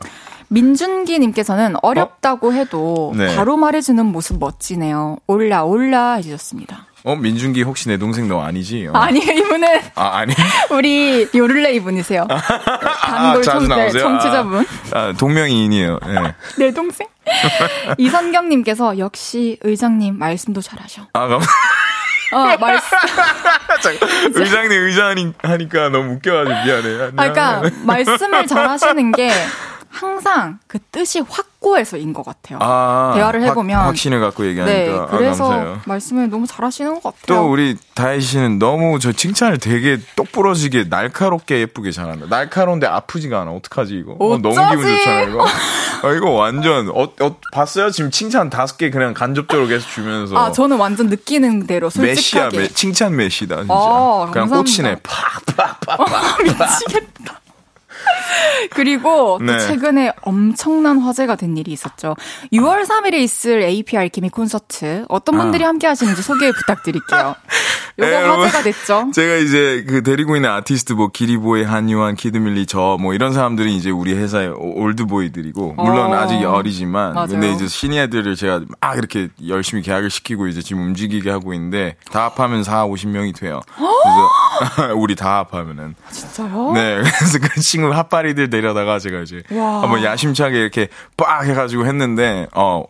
민준기님께서는 어렵다고 해도 네. 바로 말해주는 모습 멋지네요. 올라 올라 해주셨습니다. 어 민준기 혹시 내 동생 너 아니지? 어. 아니에요, 이분은 아 아니. [LAUGHS] 우리 요를레이 분이세요. 단골 자주 청, 네, 나오세요? 청취자분. 아, 아, 동명이인이에요. 네. [LAUGHS] 내 동생. [LAUGHS] 이선경님께서 역시 의장님 말씀도 잘하셔. 아 감. 어, 말씀. 의장님 의장 하니까 너무 웃겨가지고 미안해. 아, 그러니까 말씀을 잘하시는 게 항상 그 뜻이 확고해서인 것 같아요. 아, 대화를 해보면 확, 확신을 갖고 얘기하니까 네, 아, 그래서 감사해요. 말씀을 너무 잘하시는 것 같아요. 또 우리 다혜 씨는 너무 저 칭찬을 되게 똑부러지게 날카롭게 예쁘게 잘한다. 날카로운데 아프지가 않아. 어떡하지 이거? 어, 너무? 기분 좋잖아 이거. [LAUGHS] 아, 이거 완전 어, 어 봤어요? 지금 칭찬 다섯 개 그냥 간접적으로 계속 주면서. 아, 저는 완전 느끼는 대로 메시야, 솔직하게. 메, 칭찬 메시다 진짜. 어, 그냥 감사합니다. 꽂히네. 팍팍팍. [LAUGHS] 미치겠다. [LAUGHS] 그리고 또 네. 최근에 엄청난 화제가 된 일이 있었죠. 6월 3일에 있을 AP Alchemy 콘서트 어떤 분들이 함께 하시는지 소개 부탁드릴게요. [LAUGHS] 요거 네, 여러분. 화제가 됐죠. 제가 이제 그 데리고 있는 아티스트 뭐 기리보이, 한요한, 키드밀리 저 뭐 이런 사람들이 이제 우리 회사의 오- old boy들이고 물론 어. 아직 어리지만 맞아요. 근데 이제 시니어들을 제가 막 이렇게 열심히 계약을 시키고 이제 지금 움직이게 하고 있는데 다 합하면 4, 50명이 돼요. 그래서 [GASPS] [LAUGHS] [LAUGHS] 우리 다 합하면은 진짜요? 네, [LAUGHS] 그래서 그 친구 핫바리들 데려다가 제가 이제 와. 한번 야심차게 이렇게 빡 해가지고 했는데, 어,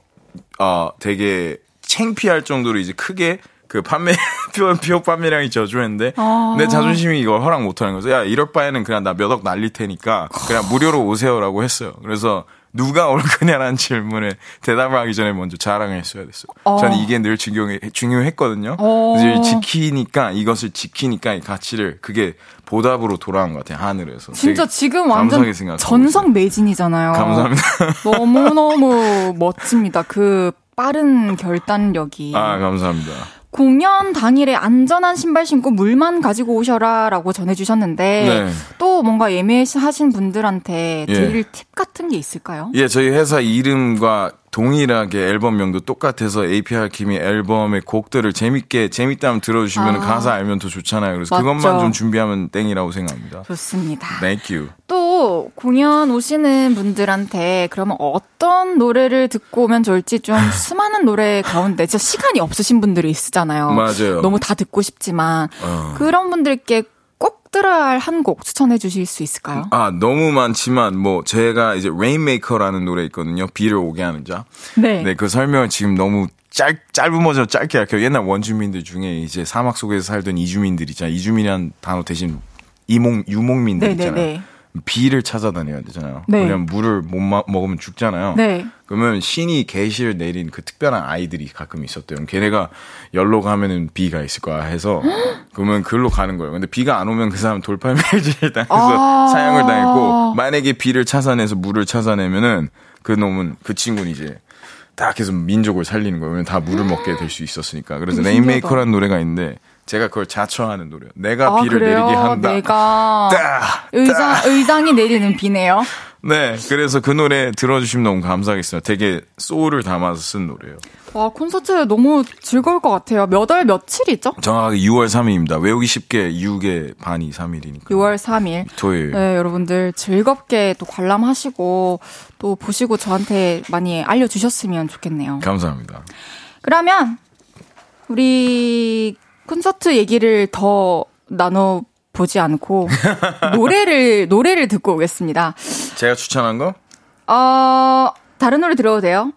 어, 되게 창피할 정도로 이제 크게 그 판매, [LAUGHS] 표, 표 판매량이 저조했는데, 아. 내 자존심이 이걸 허락 못하는 거죠. 야, 이럴 바에는 그냥 나 몇 억 날릴 테니까, 그냥 무료로 오세요라고 했어요. 그래서, 누가 올 거냐라는 질문에 대답을 하기 전에 먼저 자랑을 했어야 됐어요. 어. 저는 이게 늘 중요해, 중요했거든요. 어. 그래서 지키니까, 이것을 지키니까 이 가치를, 그게 보답으로 돌아온 것 같아요, 하늘에서. 진짜 지금 완전 전성 매진이잖아요. 감사합니다. [LAUGHS] 너무너무 멋집니다. 그 빠른 결단력이. 아, 감사합니다. 공연 당일에 안전한 신발 신고 물만 가지고 오셔라라고 전해주셨는데 네. 또 뭔가 예매하신 분들한테 예. 드릴 팁 같은 게 있을까요? 예, 저희 회사 이름과 동일하게 앨범명도 똑같아서 APR 김이 앨범의 곡들을 재밌게 재밌다면 들어주시면 아. 가사 알면 더 좋잖아요. 그래서 맞죠. 그것만 좀 준비하면 땡이라고 생각합니다. 좋습니다. Thank you. 또 공연 오시는 분들한테 그러면 어떤 노래를 듣고 오면 좋을지 좀 수많은 노래 가운데 진짜 시간이 없으신 분들이 있으잖아요. 맞아요. 너무 다 듣고 싶지만 어. 그런 분들께 꼭 들어야 할 한 곡 추천해 주실 수 있을까요? 아, 너무 많지만 뭐 제가 이제 Rainmaker라는 노래 있거든요. 비를 오게 하는 자. 네. 네, 그 설명을 지금 너무 짧, 짧은 버전 짧게 할게요. 옛날 원주민들 중에 이제 사막 속에서 살던 이주민들 있잖아요. 이주민이라는 단어 대신 이몽, 유목민들 네, 있잖아요. 네, 네. 비를 찾아다녀야 되잖아요. 네. 왜냐면 물을 못 마- 먹으면 죽잖아요. 네. 그러면 신이 계시를 내린 그 특별한 아이들이 가끔 있었대요. 걔네가 열로 가면은 비가 있을 거야 해서 [GASPS] 그러면 글로 가는 거예요. 근데 비가 안 오면 그 사람 돌팔매질을 당해서 아. 사형을 당했고 만약에 비를 찾아내서 물을 찾아내면은 그 놈은 그 친구는 이제 딱 해서 민족을 살리는 거예요. 왜냐면 다 물을 먹게 될 수 있었으니까. 그래서 Rainmaker라는 노래가 있는데 제가 그걸 자처하는 노래요. 내가 아, 비를 그래요? 내리게 한다. 내가 따, 의장 의장이 내리는 비네요. 네, 그래서 그 노래 들어주시면 너무 감사하겠어요. 되게 소울을 담아서 쓴 노래예요. 와 콘서트 너무 즐거울 것 같아요. 몇 월 며칠이죠? 정확하게 6월 3일입니다. 외우기 쉽게 6의 반이 3일이니까. 6월 3일. 토요일. 네, 여러분들 즐겁게 또 관람하시고 또 보시고 저한테 많이 알려주셨으면 좋겠네요. 감사합니다. 그러면 우리 콘서트 얘기를 더 나눠 보지 않고 [LAUGHS] 노래를 노래를 듣고 오겠습니다. 제가 추천한 거? 어 다른 노래 들어도 돼요?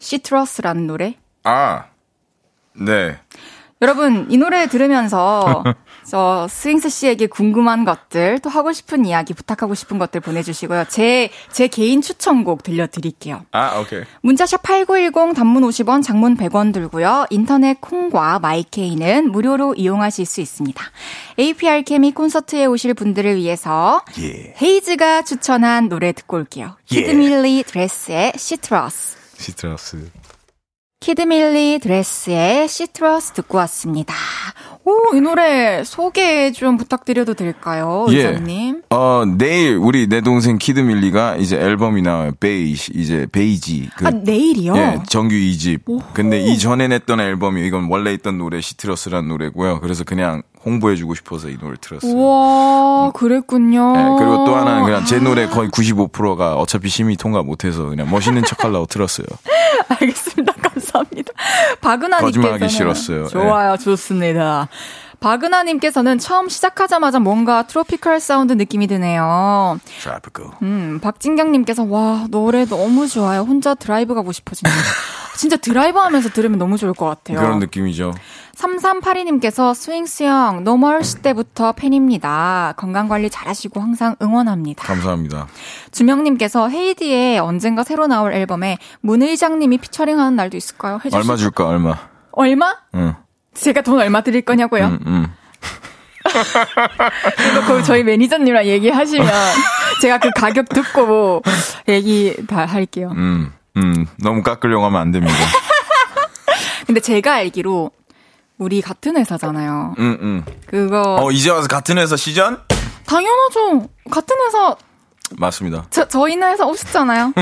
Citrus라는 노래. 아, 네. 여러분 이 노래 들으면서 [LAUGHS] 저 스윙스 씨에게 궁금한 것들 또 하고 싶은 이야기 부탁하고 싶은 것들 보내주시고요. 제 제 개인 추천곡 들려드릴게요. 아, 오케이. 문자샵 8910 단문 50원, 장문 100원 들고요. 인터넷 콩과 마이케이는 무료로 이용하실 수 있습니다. AP Alchemy 콘서트에 오실 분들을 위해서 예. 헤이즈가 추천한 노래 듣고 올게요. 예. 키드밀리 드레스의 Citrus. Citrus. 키드밀리 드레스의 Citrus 듣고 왔습니다. 오, 이 노래 소개 좀 부탁드려도 될까요, 예. 의장님? 어, 내일 우리 내 동생 키드밀리가 이제 앨범이 나와요. 베이지, 이제 베이지. 그, 아, 내일이요? 예, 정규 2집. 근데 이전에 냈던 앨범이 이건 원래 있던 노래 Citrus란 노래고요. 그래서 그냥 홍보해주고 싶어서 이 노래를 틀었어요. 우와, 그랬군요. 예, 그리고 또 하나는 그냥 제 노래 거의 95%가 어차피 심의 통과 못해서 그냥 멋있는 척 하려고 틀었어요. [LAUGHS] 알겠습니다. 감사합니다. 박은하님께서는 싫었어요. 좋아요, 좋습니다. 박은하님께서는 처음 시작하자마자 뭔가 tropical 사운드 느낌이 드네요. Tropical. 음, 박진경님께서 와 노래 너무 좋아요. 혼자 드라이브 가고 싶어지네요. [LAUGHS] 진짜 드라이브 하면서 들으면 너무 좋을 것 같아요. 그런 느낌이죠. 3382님께서 스윙스 형 너무 어렸을 때부터 팬입니다. 건강관리 잘하시고 항상 응원합니다. 감사합니다. 주명님께서 헤이디의 언젠가 새로 나올 앨범에 문의장님이 피처링하는 날도 있을까요? 해주실 얼마 줄까, 얼마? 얼마? 응, 제가 돈 얼마 드릴 거냐고요? 응, 응. [LAUGHS] 이거 그 저희 매니저님이랑 얘기하시면 [LAUGHS] 제가 그 가격 듣고 얘기 다 할게요. 음, 음, 너무 깎으려고 하면 안 됩니다. [LAUGHS] 근데 제가 알기로 우리 같은 회사잖아요. 음, 음. 그거 어, 이제 와서 같은 회사 시전? 당연하죠. 같은 회사 맞습니다. 저, 저희는 회사 오셨잖아요.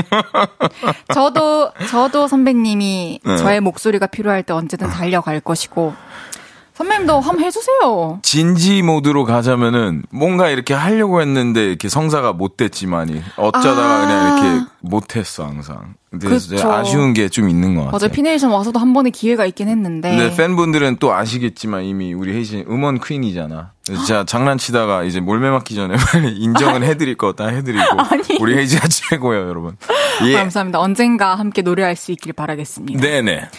[LAUGHS] 저도 저도 선배님이 네. 저의 목소리가 필요할 때 언제든 달려갈 것이고 선배님도 한번 해주세요. 진지 모드로 가자면은 뭔가 이렇게 하려고 했는데 이렇게 성사가 못 됐지만이 어쩌다가 아. 그냥 이렇게 못했어 항상. 이제 아쉬운 게 좀 있는 것 같아요. 맞아요. 피네이션 와서도 한 번의 기회가 있긴 했는데. 근데 팬분들은 또 아시겠지만 이미 우리 헤이즈 음원 퀸이잖아. 그래서 제가 장난치다가 이제 몰매 맞기 전에 [LAUGHS] 빨리 인정을 해드릴 거 다 해드리고 [LAUGHS] 우리 헤이즈가 최고예요, 여러분. 예. 감사합니다. 언젠가 함께 노래할 수 있길 바라겠습니다. 네네.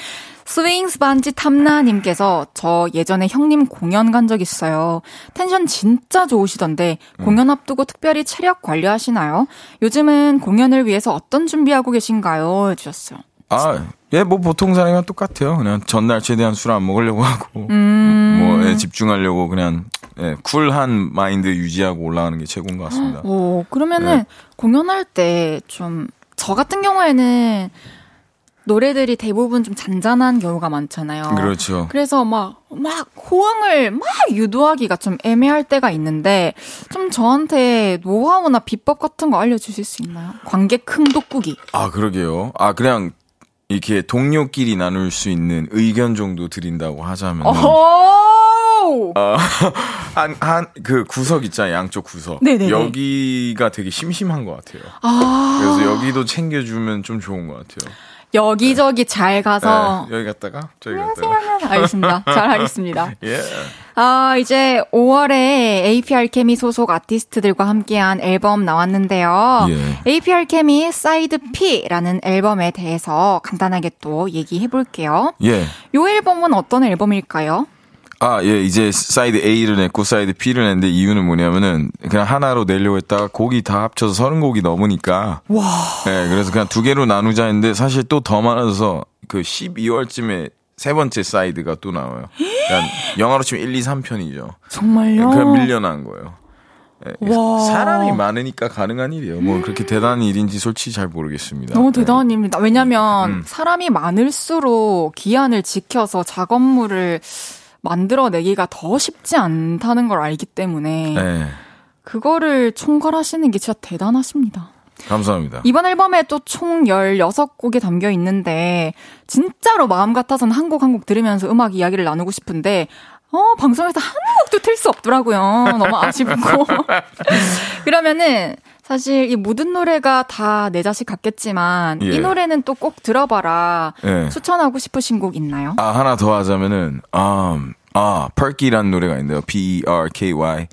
스윙스 반지 탐나님께서 저 예전에 형님 공연 간 적 있어요. 텐션 진짜 좋으시던데 음. 공연 앞두고 특별히 체력 관리하시나요? 요즘은 공연을 위해서 어떤 준비하고 계신가요? 해주셨어요. 아, 예, 뭐 보통 사람이랑 똑같아요. 그냥 전날 최대한 술 안 먹으려고 하고, 음. 뭐 예, 집중하려고 그냥 예, 쿨한 마인드 유지하고 올라가는 게 최고인 것 같습니다. 오, 그러면은 네. 공연할 때 좀 저 같은 경우에는 노래들이 대부분 좀 잔잔한 경우가 많잖아요. 그렇죠. 그래서 막, 막, 호응을 막 유도하기가 좀 애매할 때가 있는데, 좀 저한테 노하우나 비법 같은 거 알려주실 수 있나요? 관객 큰 돋구기. 아, 그러게요. 아, 그냥 이렇게 동료끼리 나눌 수 있는 의견 정도 드린다고 하자면. 오! 어, [LAUGHS] 한, 한, 그 구석 있잖아요. 양쪽 구석. 네네네. 여기가 되게 심심한 것 같아요. 아, 그래서 여기도 챙겨주면 좀 좋은 것 같아요. 여기저기 잘 가서. 네, 여기 갔다가, 저기 갔다가. 알겠습니다. 잘 하겠습니다. [LAUGHS] 예. 아, 이제 5월에 AP Alchemy 소속 아티스트들과 함께한 앨범 나왔는데요. 예. AP Alchemy 사이드 P라는 앨범에 대해서 간단하게 또 얘기해 볼게요. 예. 이 앨범은 어떤 앨범일까요? 아, 예, 이제 사이드 A를 냈고 사이드 B를 냈는데 이유는 뭐냐면은 그냥 하나로 내려고 했다가 곡이 다 합쳐서 30곡이 넘으니까. 와. 예, 그래서 그냥 두 개로 나누자 했는데 사실 또 더 많아져서 그 12월쯤에 세 번째 사이드가 또 나와요. 그냥 영화로 치면 1, 2, 3편이죠. 정말요? 그냥 밀려난 거예요. 예, 와. 사람이 많으니까 가능한 일이에요. 뭐 그렇게 대단한 일인지 솔직히 잘 모르겠습니다. 너무 예. 대단한 일입니다. 왜냐면 음. 사람이 많을수록 기한을 지켜서 작업물을 만들어내기가 더 쉽지 않다는 걸 알기 때문에 예, 그거를 총괄하시는 게 진짜 대단하십니다. 감사합니다. 이번 앨범에 또 총 16곡이 담겨 있는데 진짜로 마음 같아서는 한 곡 한 곡 들으면서 음악 이야기를 나누고 싶은데 어, 방송에서 한 곡도 틀 수 없더라고요. 너무 아쉽고. [LAUGHS] 그러면은 사실 이 모든 노래가 다 내 자식 같겠지만 예. 이 노래는 또 꼭 들어봐라. 예. 추천하고 싶으신 곡 있나요? 아, 하나 더 하자면은, um, 아, Perky라는 노래가 있는데요. P-E-R-K-Y.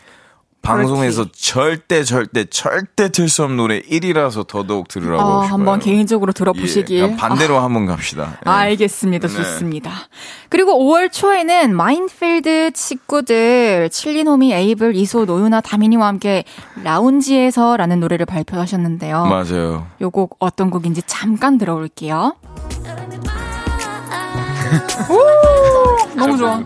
방송에서 절대, 절대, 절대 틀 수 없는 노래 1위라서 더더욱 들으라고 아, 싶어요. 한번 개인적으로 들어보시길. 예, 반대로 한번 갑시다. 예. 알겠습니다. 네. 좋습니다. 그리고 5월 초에는 마인필드 친구들 칠리노미, 에이블, 이소, 노유나, 다미니와 함께 라운지에서라는 노래를 발표하셨는데요. 맞아요. 요곡 어떤 곡인지 잠깐 들어볼게요. [LAUGHS] 오, 너무 좋아.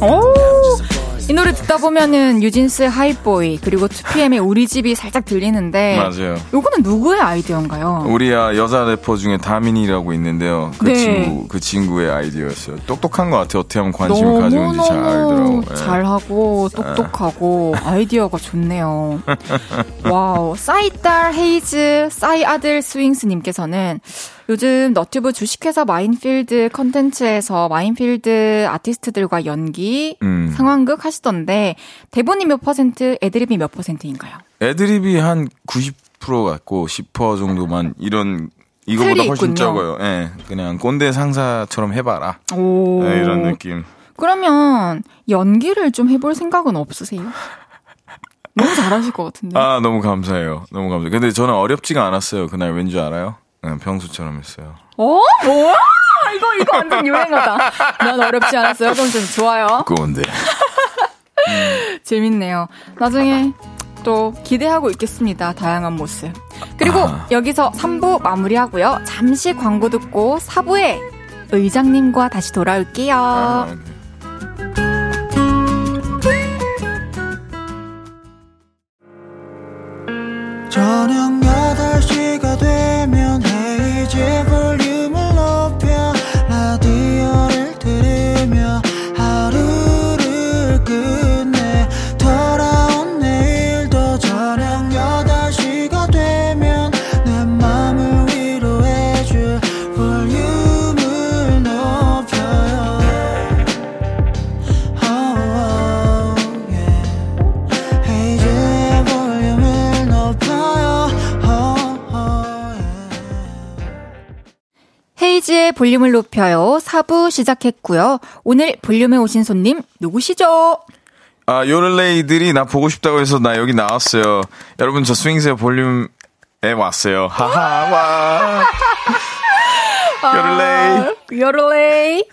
오, 이 노래 듣다 보면은 뉴진스의 Hype Boy 그리고 2PM의 우리 집이 살짝 들리는데 맞아요. 요거는 누구의 아이디어인가요? 우리 아, 여자 래퍼 중에 다민이라고 있는데요. 그 네. 친구 그 친구의 아이디어였어요. 똑똑한 것 같아요. 어떻게 하면 관심을 가지는지 잘 알더라고. 예. 잘하고 똑똑하고 [LAUGHS] 아이디어가 좋네요. [LAUGHS] 와우. 싸이 딸 헤이즈 싸이 아들 스윙스 님께서는 요즘 너튜브 주식회사 마인필드 컨텐츠에서 마인필드 아티스트들과 연기, 음. 상황극 하시던데 대본이 몇 퍼센트, 애드립이 몇 퍼센트인가요? 애드립이 한 90% 같고 10% 정도만 이런 이거보다 훨씬 있군요. 적어요. 예. 그냥 꼰대 상사처럼 해봐라. 오. 네, 이런 느낌. 그러면 연기를 좀 해볼 생각은 없으세요? [LAUGHS] 너무 잘하실 것 같은데. 아, 너무 감사해요. 너무 감사해요. 근데 저는 어렵지가 않았어요. 그날 왠지 알아요? 그냥 평소처럼 했어요. 어? 뭐야? 이거, 이거 완전 유행하다. 난 어렵지 않았어요. 그럼 좀 좋아요. 꼰대. [LAUGHS] 재밌네요. 나중에 또 기대하고 있겠습니다. 다양한 모습. 그리고 아. 여기서 3부 마무리하고요. 잠시 광고 듣고 4부에 의장님과 다시 돌아올게요. 아, 저녁 볼륨을 높여요. 4부 시작했고요. 오늘 볼륨에 오신 손님 누구시죠? 아, 요를레이들이 나 보고 싶다고 해서 나 여기 나왔어요. 여러분, 저 스윙스의 볼륨에 왔어요. 하하, 와. 요를레이. 요를레이.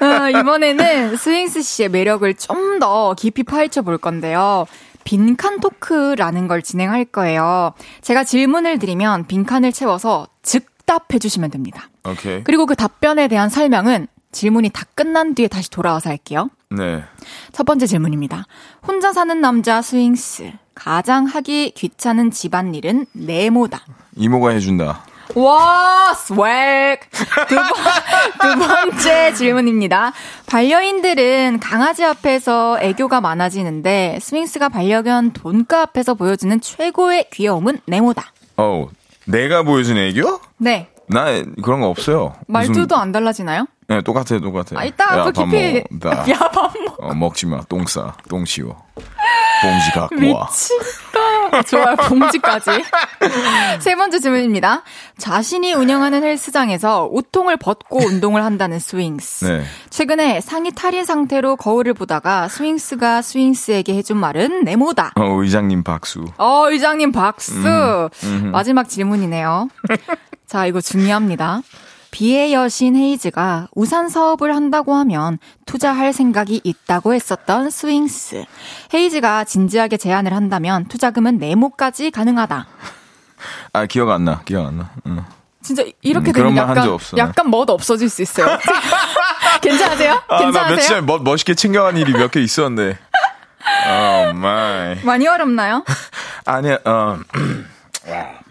아, 이번에는 스윙스 씨의 매력을 좀 더 깊이 파헤쳐 볼 건데요. 빈칸 토크라는 걸 진행할 거예요. 제가 질문을 드리면 빈칸을 채워서 즉 답해 주시면 됩니다. 오케이. 그리고 그 답변에 대한 설명은 질문이 다 끝난 뒤에 다시 돌아와서 할게요. 네. 첫 번째 질문입니다. 혼자 사는 남자 스윙스. 가장 하기 귀찮은 집안일은 네모다. 이모가 해준다. 와, swag. 두, 번, [LAUGHS] 두 번째 질문입니다. 반려인들은 강아지 앞에서 애교가 많아지는데 스윙스가 반려견 돈가 앞에서 보여주는 최고의 귀여움은 네모다. 어 내가 보여준 애교? 네. 나 그런 거 없어요. 말투도 무슨- 안 달라지나요? 네, 똑같아요, 똑같아요. 아, 이따가 또밥 깊이. 먹다. 야, 밥 먹. [LAUGHS] 어, 먹지 마. 똥 싸. 똥 치워. 봉지 갖고 와. 미치겠다. 좋아요, 봉지까지. [LAUGHS] 세 번째 질문입니다. 자신이 운영하는 헬스장에서 웃통을 벗고 운동을 한다는 스윙스. 네. 최근에 상의 탈의 상태로 거울을 보다가 스윙스가 스윙스에게 해준 말은 네모다. 어, 의장님 박수. 어, 의장님 박수. 음. 마지막 질문이네요. 자, 이거 중요합니다. 비의 여신 헤이즈가 우산 사업을 한다고 하면 투자할 생각이 있다고 했었던 스윙스. 헤이즈가 진지하게 제안을 한다면 투자금은 네모까지 가능하다. 아, 기억 안 나. 기억 안 나. 응. 진짜 이렇게 음, 되면 약간 없어, 약간 멋 없어질 수 있어요. [LAUGHS] 괜찮으세요? 아, 나 며칠 괜찮으세요? 전에 멋, 멋있게 챙겨간 일이 몇 개 있었는데. Oh, my. 많이 어렵나요? [LAUGHS] 아니야, 어,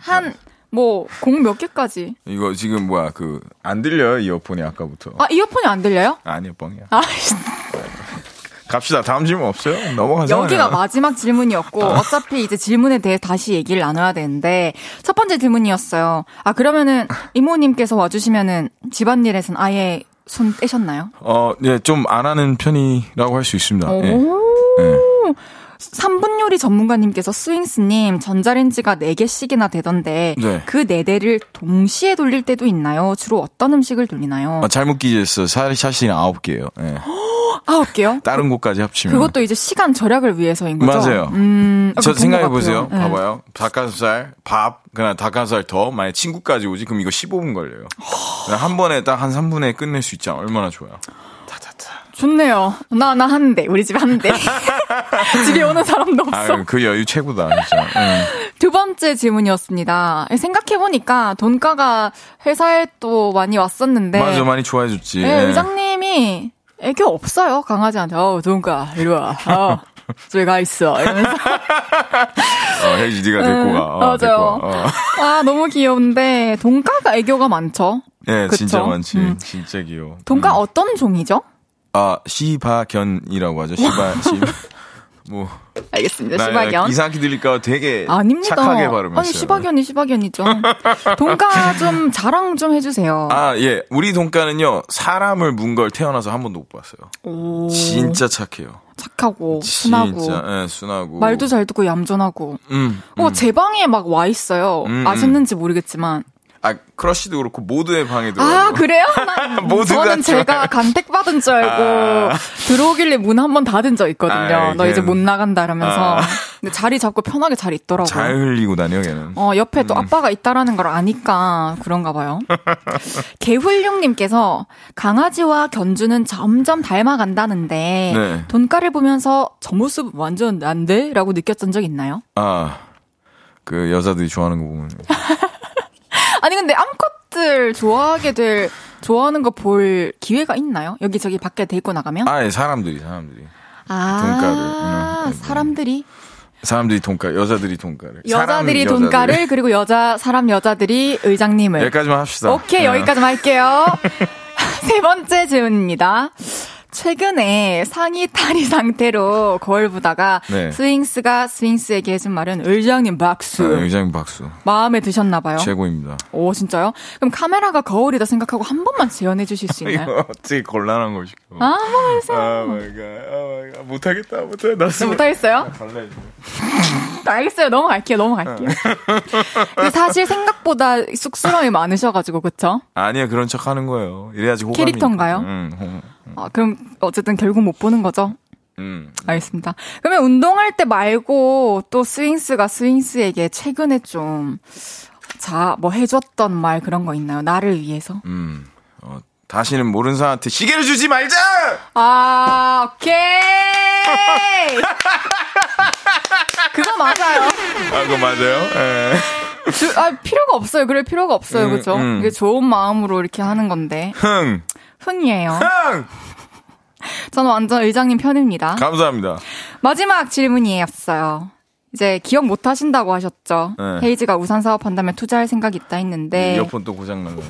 한 뭐 공 몇 개까지? 이거 지금 뭐야, 그, 안 들려요, 이어폰이 아까부터. 아 이어폰이 안 들려요? 아니야, 뻥이야. 아 [LAUGHS] 갑시다. 다음 질문 없어요? 넘어가자. 여기가 마지막 질문이었고 어차피 이제 질문에 대해 다시 얘기를 나눠야 되는데 첫 번째 질문이었어요. 아 그러면은 이모님께서 와주시면은 집안일에선 아예 손 떼셨나요? 어, 네, 좀 안 하는 편이라고 할 수 있습니다. 예. 오. 예. 3분 요리 전문가님께서 스윙스님 전자레인지가 4개씩이나 되던데 네. 그 4대를 동시에 돌릴 때도 있나요? 주로 어떤 음식을 돌리나요? 아, 잘못 기재했어. 샤시는 아홉 개예요. 예. [GASPS] 아홉 개요? 다른 곳까지 합치면. 그것도 이제 시간 절약을 위해서인 거죠? 맞아요. 음, 저 그런 것 생각해. 보세요. 네. 봐봐요. 닭가슴살, 밥, 그냥 닭가슴살 더, 만약 친구까지 오지, 그럼 이거 15분 걸려요. [GASPS] 한 번에 딱 한 3분에 끝낼 수 있잖아. 얼마나 좋아요. 좋네요. 나, 나 한 대. 우리 집 한 대. [LAUGHS] 집에 오는 사람도 없어. 아유, 그 여유 최고다, 진짜. 응. 두 번째 질문이었습니다. 생각해보니까 돈가가 회사에 또 많이 왔었는데. 맞아, 많이 좋아해줬지. 네, 예. 의장님이 애교 없어요. 강아지한테. 어, 돈가, 이리 와. 어. 저기 가 있어. 이러면서. [LAUGHS] 어, 혜지 네가 데리고 가. 어, 맞아요. 데리고 가. 어. 아, 너무 귀여운데, 돈가가 애교가 많죠? 예, 그쵸? 진짜 많지. 음. 진짜 귀여워. 돈가 음. 어떤 종이죠? 아, 시바견이라고 하죠. 시바, 시 뭐. 알겠습니다. 나 시바견. 이상하게 들릴까 되게 아닙니다. 착하게 발음했어요. 아니, 시바견이 시바견이죠. 돈가 좀 자랑 좀 해주세요. 아, 예. 우리 동가는요, 사람을 문 걸 태어나서 한 번도 못 봤어요. 오, 진짜 착해요. 착하고, 순하고. 진짜, 예, 순하고. 말도 잘 듣고 얌전하고. 음. 어, 음. 제 방에 막 와 있어요. 음, 아셨는지 모르겠지만. 아, 크러쉬도 그렇고, 모두의 방에 들어. 아, 그래요? [LAUGHS] 난 모두가 저는 제가 간택받은 줄 알고 들어오길래 문 한 번 닫은 적 있거든요. 아, 너 이제 못 나간다 이러면서. 아. 근데 자리 잡고 편하게 잘 있더라고요. 잘 흘리고 다녀, 걔는. 어, 옆에 음. 또 아빠가 있다라는 걸 아니까 그런가 봐요. [LAUGHS] 개훌룡님께서 강아지와 견주는 점점 닮아간다는데 네. 돈가를 보면서 저 모습 완전 난데? 라고 느꼈던 적 있나요? 아, 그 여자들이 좋아하는 거 보면. [LAUGHS] 아니 근데 암컷들 좋아하게 될 좋아하는 거 볼 기회가 있나요? 여기 저기 밖에 데리고 나가면? 아, 예, 사람들이, 사람들이. 아, 돈가를, 음, 사람들이 사람들이 돈가, 여자들이 돈가를. 여자들이 돈가를 그리고 여자 사람 여자들이 의장님을 여기까지만 합시다. 오케이, 네. 여기까지만 할게요. [LAUGHS] 세 번째 질문입니다. 최근에 상의 탈의 상태로 거울 보다가 네. 스윙스가 스윙스에게 해준 말은 의장님 박수. 네, 의장님 박수. 마음에 드셨나 봐요. 최고입니다. 오, 진짜요? 그럼 카메라가 거울이다 생각하고 한 번만 재현해 주실 수 있나요? [LAUGHS] 이거 어떻게 곤란한 거 시켜. 아, 한 번만 해주세요. Oh, my God. Oh, my God. 못하겠다, 못 해. 나 네, 못하겠어요? 갈래. [LAUGHS] 알겠어요. 넘어갈게요. 넘어갈게요. 근데 사실 생각보다 쑥스러움이 많으셔 가지고, 그쵸? 아니야, 그런 척 하는 거예요. 이래야지 호감이. 캐릭터인가요? 응, 응, 아, 그럼 어쨌든 결국 못 보는 거죠? 응. 알겠습니다. 그러면 운동할 때 말고 또 스윙스가 스윙스에게 최근에 좀, 자, 뭐 해줬던 말 그런 거 있나요? 나를 위해서? 음. 어, 다시는 모르는 사람한테 시계를 주지 말자! 아, 오케이! 그거 맞아요. 아, 그거 맞아요? 예. 주- 아, 필요가 없어요. 그럴 필요가 없어요. 음, 그죠? 음. 이게 좋은 마음으로 이렇게 하는 건데. 흥! 흥이에요. 흥! 저는 완전 의장님 편입니다. 감사합니다. 마지막 질문이었어요. 이제 기억 못 하신다고 하셨죠. 네. 헤이즈가 우산 사업한다면 투자할 생각 있다 했는데 이어폰 또 고장난 거.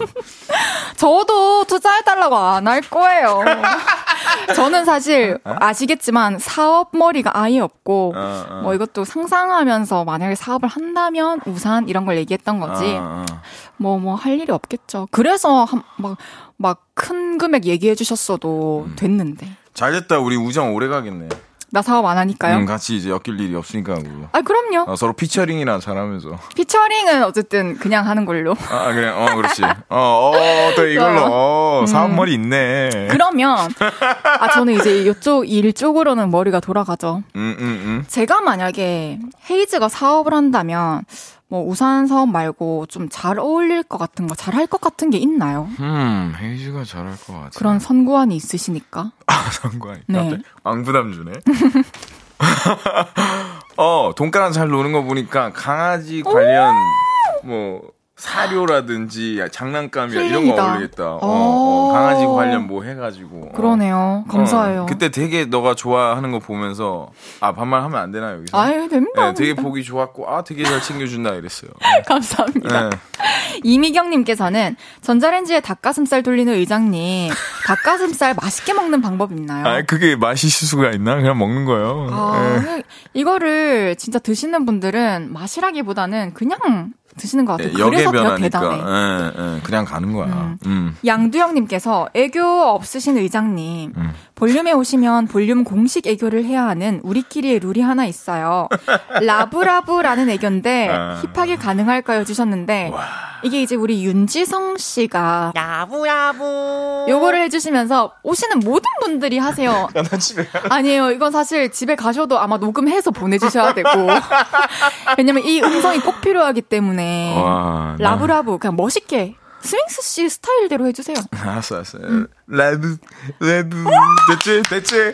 [LAUGHS] 저도 투자해달라고 안 할 거예요. [LAUGHS] [LAUGHS] 저는 사실 아시겠지만 사업 머리가 아예 없고 어, 어. 뭐 이것도 상상하면서 만약에 사업을 한다면 우산 이런 걸 얘기했던 거지. 뭐 뭐 할 일이 없겠죠. 그래서 막큰 금액 얘기해 주셨어도 음. 됐는데 잘 됐다. 우리 우정 오래 가겠네. 나 사업 안 하니까요. 음, 같이 이제 엮일 일이 없으니까. 우리. 아 그럼요. 어, 서로 피처링이나 잘하면서. 피처링은 어쨌든 그냥 하는 걸로. 아, 그래. 어, 그렇지. 어, 어, 또 이걸로. 어, 사업머리 있네. 그러면 아 저는 이제 이쪽 일 쪽으로는 머리가 돌아가죠. 음, 음, 음. 제가 만약에 헤이즈가 사업을 한다면 뭐 우산 사업 말고 좀 잘 어울릴 것 같은 거, 잘 할 것 같은 게 있나요? 음, 헤이즈가 잘할 것 같아. 그런 선구안이 있으시니까. 아, 상관이. 네. 갑자기 왕부담 주네. [LAUGHS] 어, 돈가랑 잘 노는 거 보니까 강아지 관련 뭐 사료라든지 장난감이나 이런 거. 어울리겠다. 어, 어, 오. 강아지 관련 뭐 해가지고. 어. 그러네요. 감사해요. 어, 그때 되게 너가 좋아하는 거 보면서 아 반말 하면 안 되나 여기서? 아유 됩니다. 네, 되게. 보기 좋았고 아 되게 잘 챙겨준다 이랬어요. [LAUGHS] 감사합니다. 네. [LAUGHS] 이미경님께서는 전자레인지에 닭가슴살 돌리는 의장님, 닭가슴살 맛있게 먹는 방법 있나요? 아 그게 맛있을 수가 있나? 그냥 먹는 거예요. 아, 네. 이거를 진짜 드시는 분들은 맛이라기보다는 그냥 드시는 것 같아요. 네, 역의 그래서 더 대단해. 예, 예, 그냥 가는 거야. 음. 양두영님께서 애교 없으신 의장님 음. 볼륨에 오시면 볼륨 공식 애교를 해야 하는 우리끼리의 룰이 하나 있어요. love love라는 애교인데 아. 힙하게 가능할까요? 주셨는데 이게 이제 우리 윤지성 씨가 요거를 해주시면서 오시는 모든 분들이 하세요. [LAUGHS] 아니에요. 이건 사실 집에 가셔도 아마 녹음해서 보내주셔야 되고 [LAUGHS] 왜냐면 이 음성이 꼭 필요하기 때문에 와, 나- love love 그냥 멋있게 스윙스 씨 스타일대로 해주세요. [LAUGHS] 알았어, 알았어. love, love, 됐지, 됐지.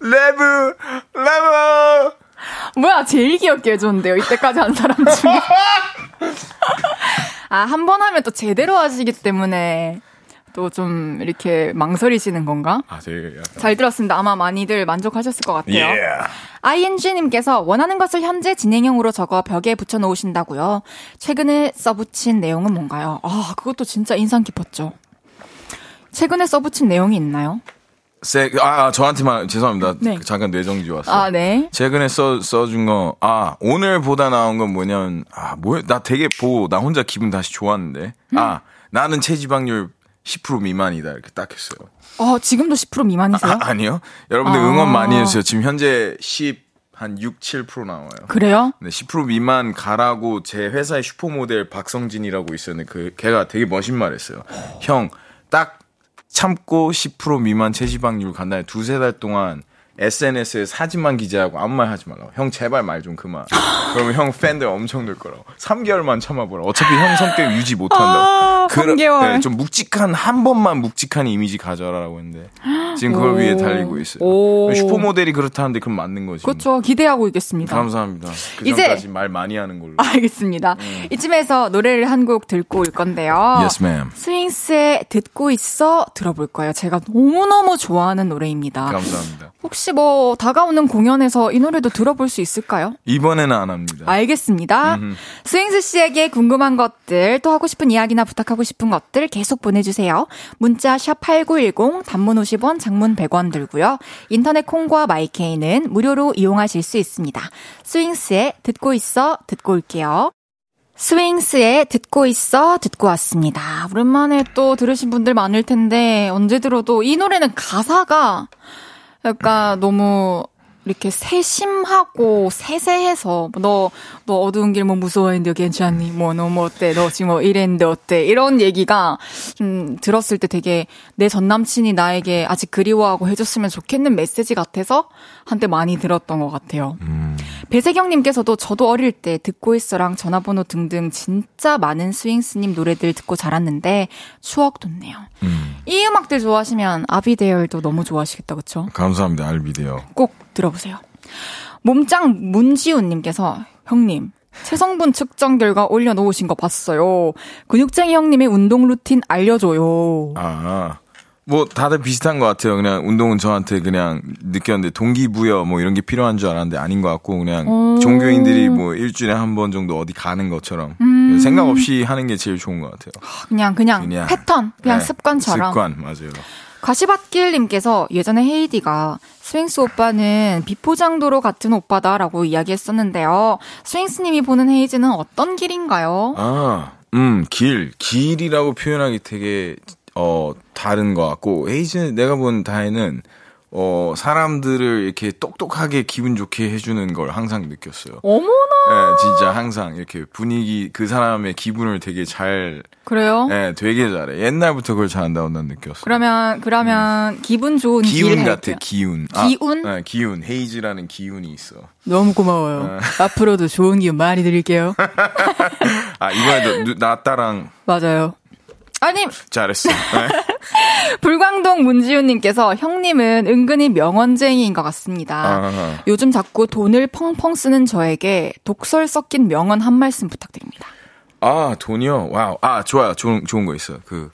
love, love. 뭐야 제일 귀엽게 해줬는데요. 이때까지 한 사람 중에. [LAUGHS] 아 한 번 하면 또 제대로 하시기 때문에 또 좀 이렇게 망설이시는 건가? 아, 되게 약간. 잘 들었습니다. 아마 많이들 만족하셨을 것 같아요. Yeah. ING님께서 원하는 것을 현재 진행형으로 적어 벽에 붙여놓으신다고요. 최근에 써붙인 내용은 뭔가요? 아, 그것도 진짜 인상 깊었죠. 최근에 써붙인 내용이 있나요? 세, 아, 아, 저한테만, 죄송합니다. 네. 잠깐 뇌정지 왔어요. 아, 네. 최근에 써, 써준 거, 아, 오늘 보다 나온 건 뭐냐면, 아, 뭐야, 나 되게 보고, 나 혼자 기분 다시 좋았는데, 음. 아, 나는 체지방률 10% 미만이다. 이렇게 딱 했어요. 어, 지금도 10% 미만이세요? 아, 아니요. 여러분들 아. 응원 많이 해주세요. 지금 현재 10, 한 6, 7% 나와요. 그래요? 네, 10% 미만 가라고 제 회사의 슈퍼모델 박성진이라고 있었는데 그 걔가 되게 멋진 말 했어요. 형, 딱 참고 10% 미만 체지방률 간 다음에 두세 달 동안 SNS에 사진만 기재하고 아무 말 하지 말라고. 형 제발 말 좀 그만. 그러면 형 팬들 엄청 늘 거라고. 3개월만 참아보라. 어차피 형 성격 유지 못한다고. 아, 3개월. 네, 좀 묵직한 한 번만 묵직한 이미지 가져라라고 했는데 지금 그걸 오. 위해 달리고 있어요. 오. 슈퍼모델이 그렇다는데 그럼 맞는 거지. 그렇죠. 기대하고 있겠습니다. 감사합니다. 그 이제- 말 많이 하는 걸로. 알겠습니다. 이쯤에서 노래를 한 곡 듣고 올 건데요. Yes, ma'am. 스윙스의 듣고 있어 들어볼 거예요. 제가 너무너무 좋아하는 노래입니다. 감사합니다. 혹시 뭐 다가오는 공연에서 이 노래도 들어볼 수 있을까요? 이번에는 안 합니다. 알겠습니다. 스윙스 씨에게 궁금한 것들, 또 하고 싶은 이야기나 부탁하고 싶은 것들 계속 보내주세요. 문자 샵 8910, 단문 50원, 장문 100원 들고요. 인터넷 콩과 마이케이는 무료로 이용하실 수 있습니다. 스윙스의 듣고 있어, 듣고 올게요. 스윙스의 듣고 있어, 듣고 왔습니다. 오랜만에 또 들으신 분들 많을 텐데, 언제 들어도 이 노래는 가사가 약간 너무 이렇게 세심하고 세세해서 너, 너 어두운 길 뭐 무서워했는데 괜찮니? 뭐너뭐 어때? 너 지금 뭐 이랬는데 어때? 이런 얘기가 좀 들었을 때 되게 내 전 남친이 나에게 아직 그리워하고 해줬으면 좋겠는 메시지 같아서 한때 많이 들었던 것 같아요. 배세경님께서도 저도 어릴 때 듣고 있어랑 전화번호 등등 진짜 많은 스윙스님 노래들 듣고 자랐는데 추억 돋네요. 이 음악들 좋아하시면 아비데얼도 너무 좋아하시겠다, 그쵸? 감사합니다. 알비데요. 꼭 들어보세요. 몸짱 문지훈님께서 형님 체성분 측정 결과 올려놓으신 거 봤어요. 근육쟁이 형님의 운동 루틴 알려줘요. 아, 뭐 다들 비슷한 것 같아요. 그냥 운동은 저한테 그냥 느꼈는데 동기부여 뭐 이런 게 필요한 줄 알았는데 아닌 것 같고 그냥 오. 종교인들이 뭐 일주일에 한 번 정도 어디 가는 것처럼 음. 생각 없이 하는 게 제일 좋은 것 같아요. 그냥 그냥, 그냥. 패턴, 그냥 네, 습관처럼. 습관 맞아요. 가시밭길님께서 예전에 헤이즈가 스윙스 오빠는 비포장도로 같은 오빠다라고 이야기했었는데요. 스윙스님이 보는 헤이즈는 어떤 길인가요? 아, 음, 길. 길이라고 표현하기 되게, 어, 다른 것 같고, 헤이즈는 내가 본 다혜는, 어, 사람들을 이렇게 똑똑하게 기분 좋게 해주는 걸 항상 느꼈어요. 어머나! 예, 진짜 항상 이렇게 분위기, 그 사람의 기분을 되게 잘, 그래요? 예, 되게 잘해. 옛날부터 그걸 잘한다고 난 느꼈어. 그러면 그러면 기분 좋은 길 기운 같아. 기운. 기운? 아, 예, 기운. 헤이즈라는 기운이 있어. 너무 고마워요. [LAUGHS] 앞으로도 좋은 기운 많이 드릴게요. [LAUGHS] 아, 이번에도 누- 나 따랑 맞아요. 아니 잘했어. 네. [LAUGHS] 불광동 문지훈님께서 형님은 은근히 명언쟁이인 것 같습니다. 아. 요즘 자꾸 돈을 펑펑 쓰는 저에게 독설 섞인 명언 한 말씀 부탁드립니다. 아, 돈이요? wow. 아, 좋아요. 좋은, 좋은 거 있어요. 그,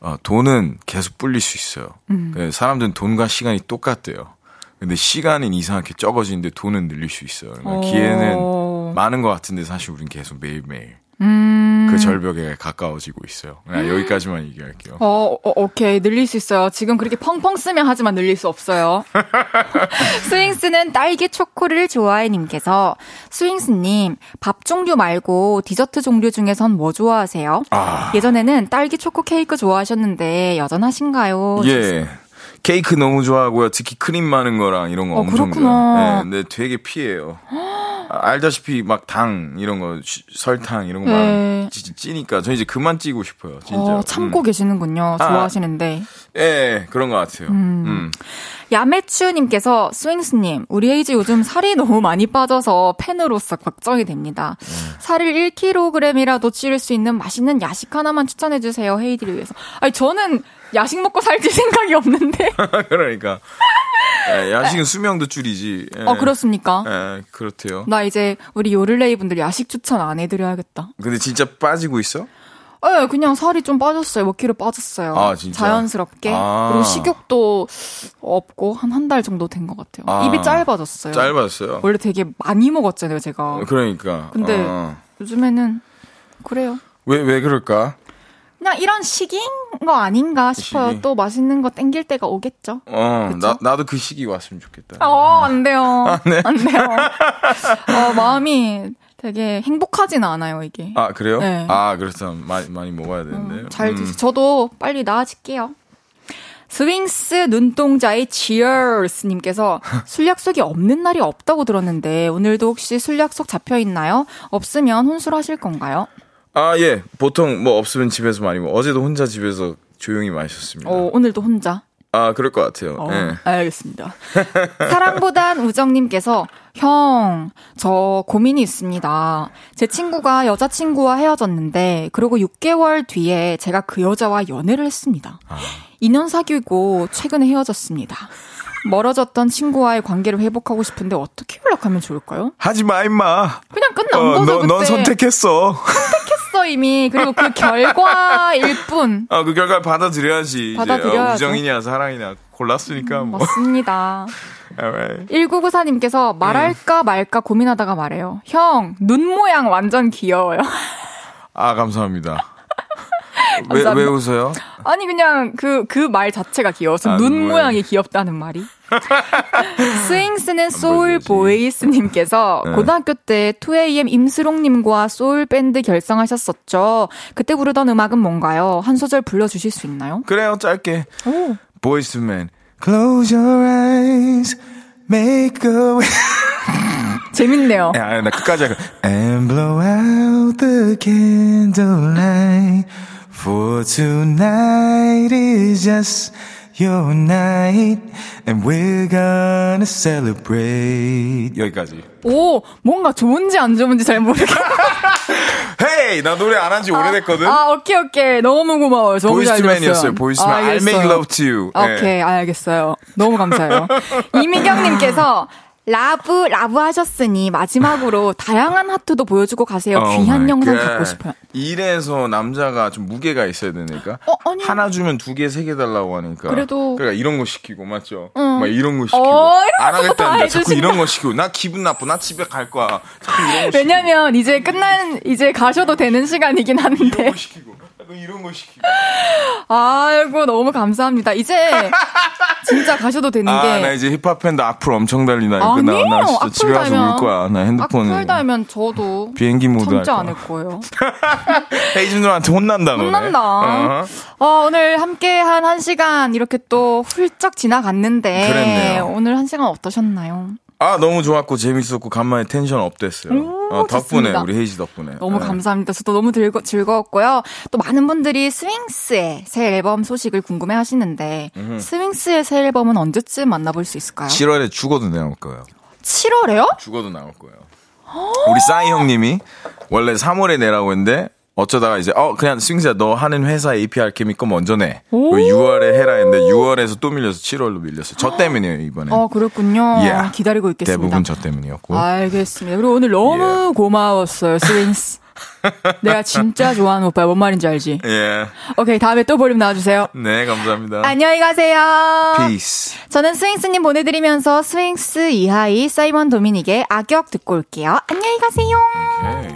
어, 돈은 계속 불릴 수 있어요. 그 사람들은 돈과 시간이 똑같대요. 근데 시간은 이상하게 적어지는데 돈은 늘릴 수 있어요. 그러니까 오. 기회는 많은 것 같은데 사실 우린 계속 매일매일 음. 그 절벽에 가까워지고 있어요. 그냥 여기까지만 얘기할게요. 어, 어, 오케이. 늘릴 수 있어요. 지금 그렇게 펑펑 쓰면 하지만 늘릴 수 없어요. [LAUGHS] 스윙스는 딸기 초코를 좋아해 님께서 스윙스님 밥 종류 말고 디저트 종류 중에선 뭐 좋아하세요? 아. 예전에는 딸기 초코 케이크 좋아하셨는데 여전하신가요? 예. 케이크 너무 좋아하고요. 특히 크림 많은 거랑 이런 거 어, 엄청 그렇구나. 좋아해요. 네, 근데 되게 피해요. 아, 알다시피 막 당 이런 거 시- 설탕 이런 거 네. 찌- 찌니까 저 이제 그만 찌고 싶어요. 진짜. 어, 참고 음. 계시는군요. 아. 좋아하시는데. 예, 그런 것 같아요. 음. 야매추님께서 스윙스님, 우리 에이즈 요즘 살이 너무 많이 빠져서 팬으로서 걱정이 됩니다. 살을 1kg이라도 찌를 수 있는 맛있는 야식 하나만 추천해 주세요, 헤이디를 위해서. 아니, 저는 야식 먹고 살찔 [LAUGHS] 생각이 없는데. [LAUGHS] 그러니까 예, 야식은 수명도 줄이지. 예. 어, 그렇습니까? 예, 그렇대요. 나 이제 우리 요를레이 분들 야식 추천 안 해드려야겠다. 근데 진짜 빠지고 있어? 네, 그냥 살이 좀 빠졌어요. 몇 킬로 빠졌어요. 아, 진짜? 자연스럽게. 아. 그리고 식욕도 없고 한 한 달 정도 된 것 같아요. 아. 입이 짧아졌어요. 짧았어요. 원래 되게 많이 먹었잖아요, 제가. 그러니까. 근데 어. 요즘에는 그래요. 왜, 왜 그럴까? 그냥 이런 시기인 거 아닌가 싶어요. 시기. 또 맛있는 거 땡길 때가 오겠죠. 어, 그쵸? 나, 나도 그 시기 왔으면 좋겠다. 어, 안 돼요. [LAUGHS] 네. 안 돼요. 어, 마음이 되게 행복하지는 않아요, 이게. 아, 그래요? 네. 아, 그래서 많이, 많이 먹어야 되는데. 잘 음. 드세요. 저도 빨리 나아질게요. 스윙스 눈동자의 지얼스님께서 술 약속이 없는 날이 없다고 들었는데 오늘도 혹시 술 약속 잡혀 있나요? 없으면 혼술하실 건가요? 아, 예. 보통 뭐 없으면 집에서 많이 먹어. 어제도 혼자 집에서 조용히 마셨습니다. 어, 오늘도 혼자. 아, 그럴 것 같아요. 어, 예. 알겠습니다. [LAUGHS] 사랑보단 우정님께서 형, 저 고민이 있습니다. 제 친구가 여자친구와 헤어졌는데 그리고 6개월 뒤에 제가 그 여자와 연애를 했습니다. 아. 2년 사귀고 최근에 헤어졌습니다. 멀어졌던 친구와의 관계를 회복하고 싶은데 어떻게 연락하면 좋을까요? 하지 마, 임마. 그냥 끝난 어, 거죠, 너, 그때. 넌 선택했어. 선택 했어, 이미. 그리고 그 결과일 뿐. 아, [LAUGHS] 그 결과를 받아들여야지. 이제. 받아들여야죠. 어, 우정이냐, 사랑이냐. 골랐으니까 뭐. 맞습니다. [LAUGHS] Alright. 1994님께서 말할까 말까 고민하다가 말해요. 형, 눈 모양 완전 귀여워요. [LAUGHS] 아, 감사합니다. [LAUGHS] 왜. 왜 웃어요? 아니, 그냥 그, 그 말 자체가 귀여워서 아, 눈눈 모양이 귀엽다는 말이. [LAUGHS] 스윙스는 소울 보이스님께서 네. 고등학교 때 2AM 임수롱님과 소울 밴드 결성하셨었죠. 그때 부르던 음악은 뭔가요? 한 소절 불러주실 수 있나요? 그래요, 짧게. 오. Men. Close your eyes, make a way. [LAUGHS] 재밌네요. 야, 나 끝까지 할까. And blow out the candlelight. For tonight is just your night. And we're gonna celebrate. 여기까지. 오, 뭔가 좋은지 안 좋은지 잘 모르겠어. [LAUGHS] Hey! 나 노래 안 한 지 오래됐거든? 아, 오케이, 오케이. 너무 고마워요. 너무. 보이스맨이었어요. 보이스맨. I'll make 알겠어요. love to you. 네. 오케이, 알겠어요. 너무 감사해요. [LAUGHS] 이미경님께서 love, love 하셨으니 마지막으로 다양한 하트도 보여주고 가세요. Oh 귀한 영상 God. 갖고 싶어요. 이래서 남자가 좀 무게가 있어야 되니까. 어, 아니. 하나 주면 두 개, 세 개 달라고 하니까. 그래도- 그러니까 이런 거 시키고, 맞죠? 응. 막 이런 거 시키고. 어, 이런 안 하겠다는데 자꾸. 이런 거 시키고. 나 기분 나빠. 나 집에 갈 거야. 자꾸 이런 거 시키고. 왜냐면 이제 끝난, 이제 가셔도 되는 시간이긴 한데. 이런 거 시키고. 자꾸 이런 거 시키고. 아이고, 너무 감사합니다. 이제 진짜 가셔도 되는 게. 아, 나 이제 힙합 팬도 악플 엄청 달리나. 이거 나. 나 진짜 집에 가서 달면- 울 거야. 나 핸드폰에. 악플 달면 저도 비행기 모드 할 참지. 않을 거예요. [LAUGHS] 헤이즈들한테 혼난다, 너네. 혼난다. 어허. 어, 오늘 함께 한 한 시간 이렇게 또 훌쩍 지나갔는데. 그랬네요. 오늘 한 시간 어떠셨나요? 아, 너무 좋았고, 재밌었고, 간만에 tension up됐어요. 오, 어, 덕분에, 좋습니다. 우리 헤이즈 덕분에. 너무 네. 감사합니다. 저도 너무 즐거, 즐거웠고요. 또 많은 분들이 스윙스의 새 앨범 소식을 궁금해 하시는데, 스윙스의 새 앨범은 언제쯤 만나볼 수 있을까요? 7월에 죽어도 나올 거예요. 7월에요? 죽어도 나올 거예요. 우리 싸이 형님이 원래 3월에 내라고 했는데 어쩌다가 이제 어 그냥 스윙스야 너 하는 회사 AP Alchemy 거 먼저 내. 오. 6월에 해라 했는데 6월에서 또 밀려서 7월로 밀렸어요. 저 때문이에요 이번에. 어, 그렇군요. Yeah. 기다리고 있겠습니다. 대부분 저 때문이었고. 알겠습니다. 그리고 오늘 너무 고마웠어요, 스윙스. [LAUGHS] 내가 진짜 좋아하는 오빠 뭔 말인지 알지? 예. 오케이, 다음에 또 볼륨 나와주세요. 네 감사합니다. 안녕히 가세요. Peace. 저는 스윙스님 보내드리면서 스윙스 이하이 사이먼 도미닉의 악역 듣고 올게요. 안녕히 가세요. 오케이.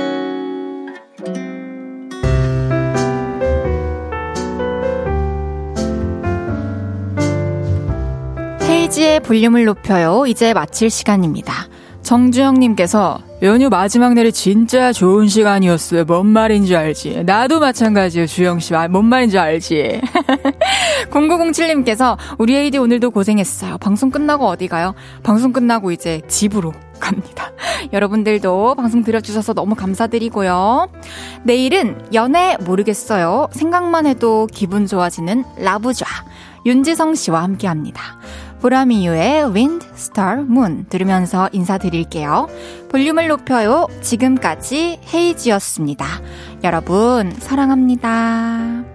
헤이지의 볼륨을 높여요. 이제 마칠 시간입니다. 정주영님께서 연휴 마지막 날이 진짜 좋은 시간이었어요. 뭔 말인지 알지? 나도 마찬가지예요, 주영씨. 아, 뭔 말인지 알지? [LAUGHS] 0907님께서 우리 에이디 오늘도 고생했어요. 방송 끝나고 어디 가요? 방송 끝나고 이제 집으로 갑니다. [LAUGHS] 여러분들도 방송 들어주셔서 너무 감사드리고요. 내일은 연애 모르겠어요. 생각만 해도 기분 좋아지는 라부좌. 윤지성 씨와 함께 합니다. 보라미유의 Wind, Star, Moon 들으면서 인사드릴게요. 볼륨을 높여요. 지금까지 헤이지였습니다. 여러분, 사랑합니다.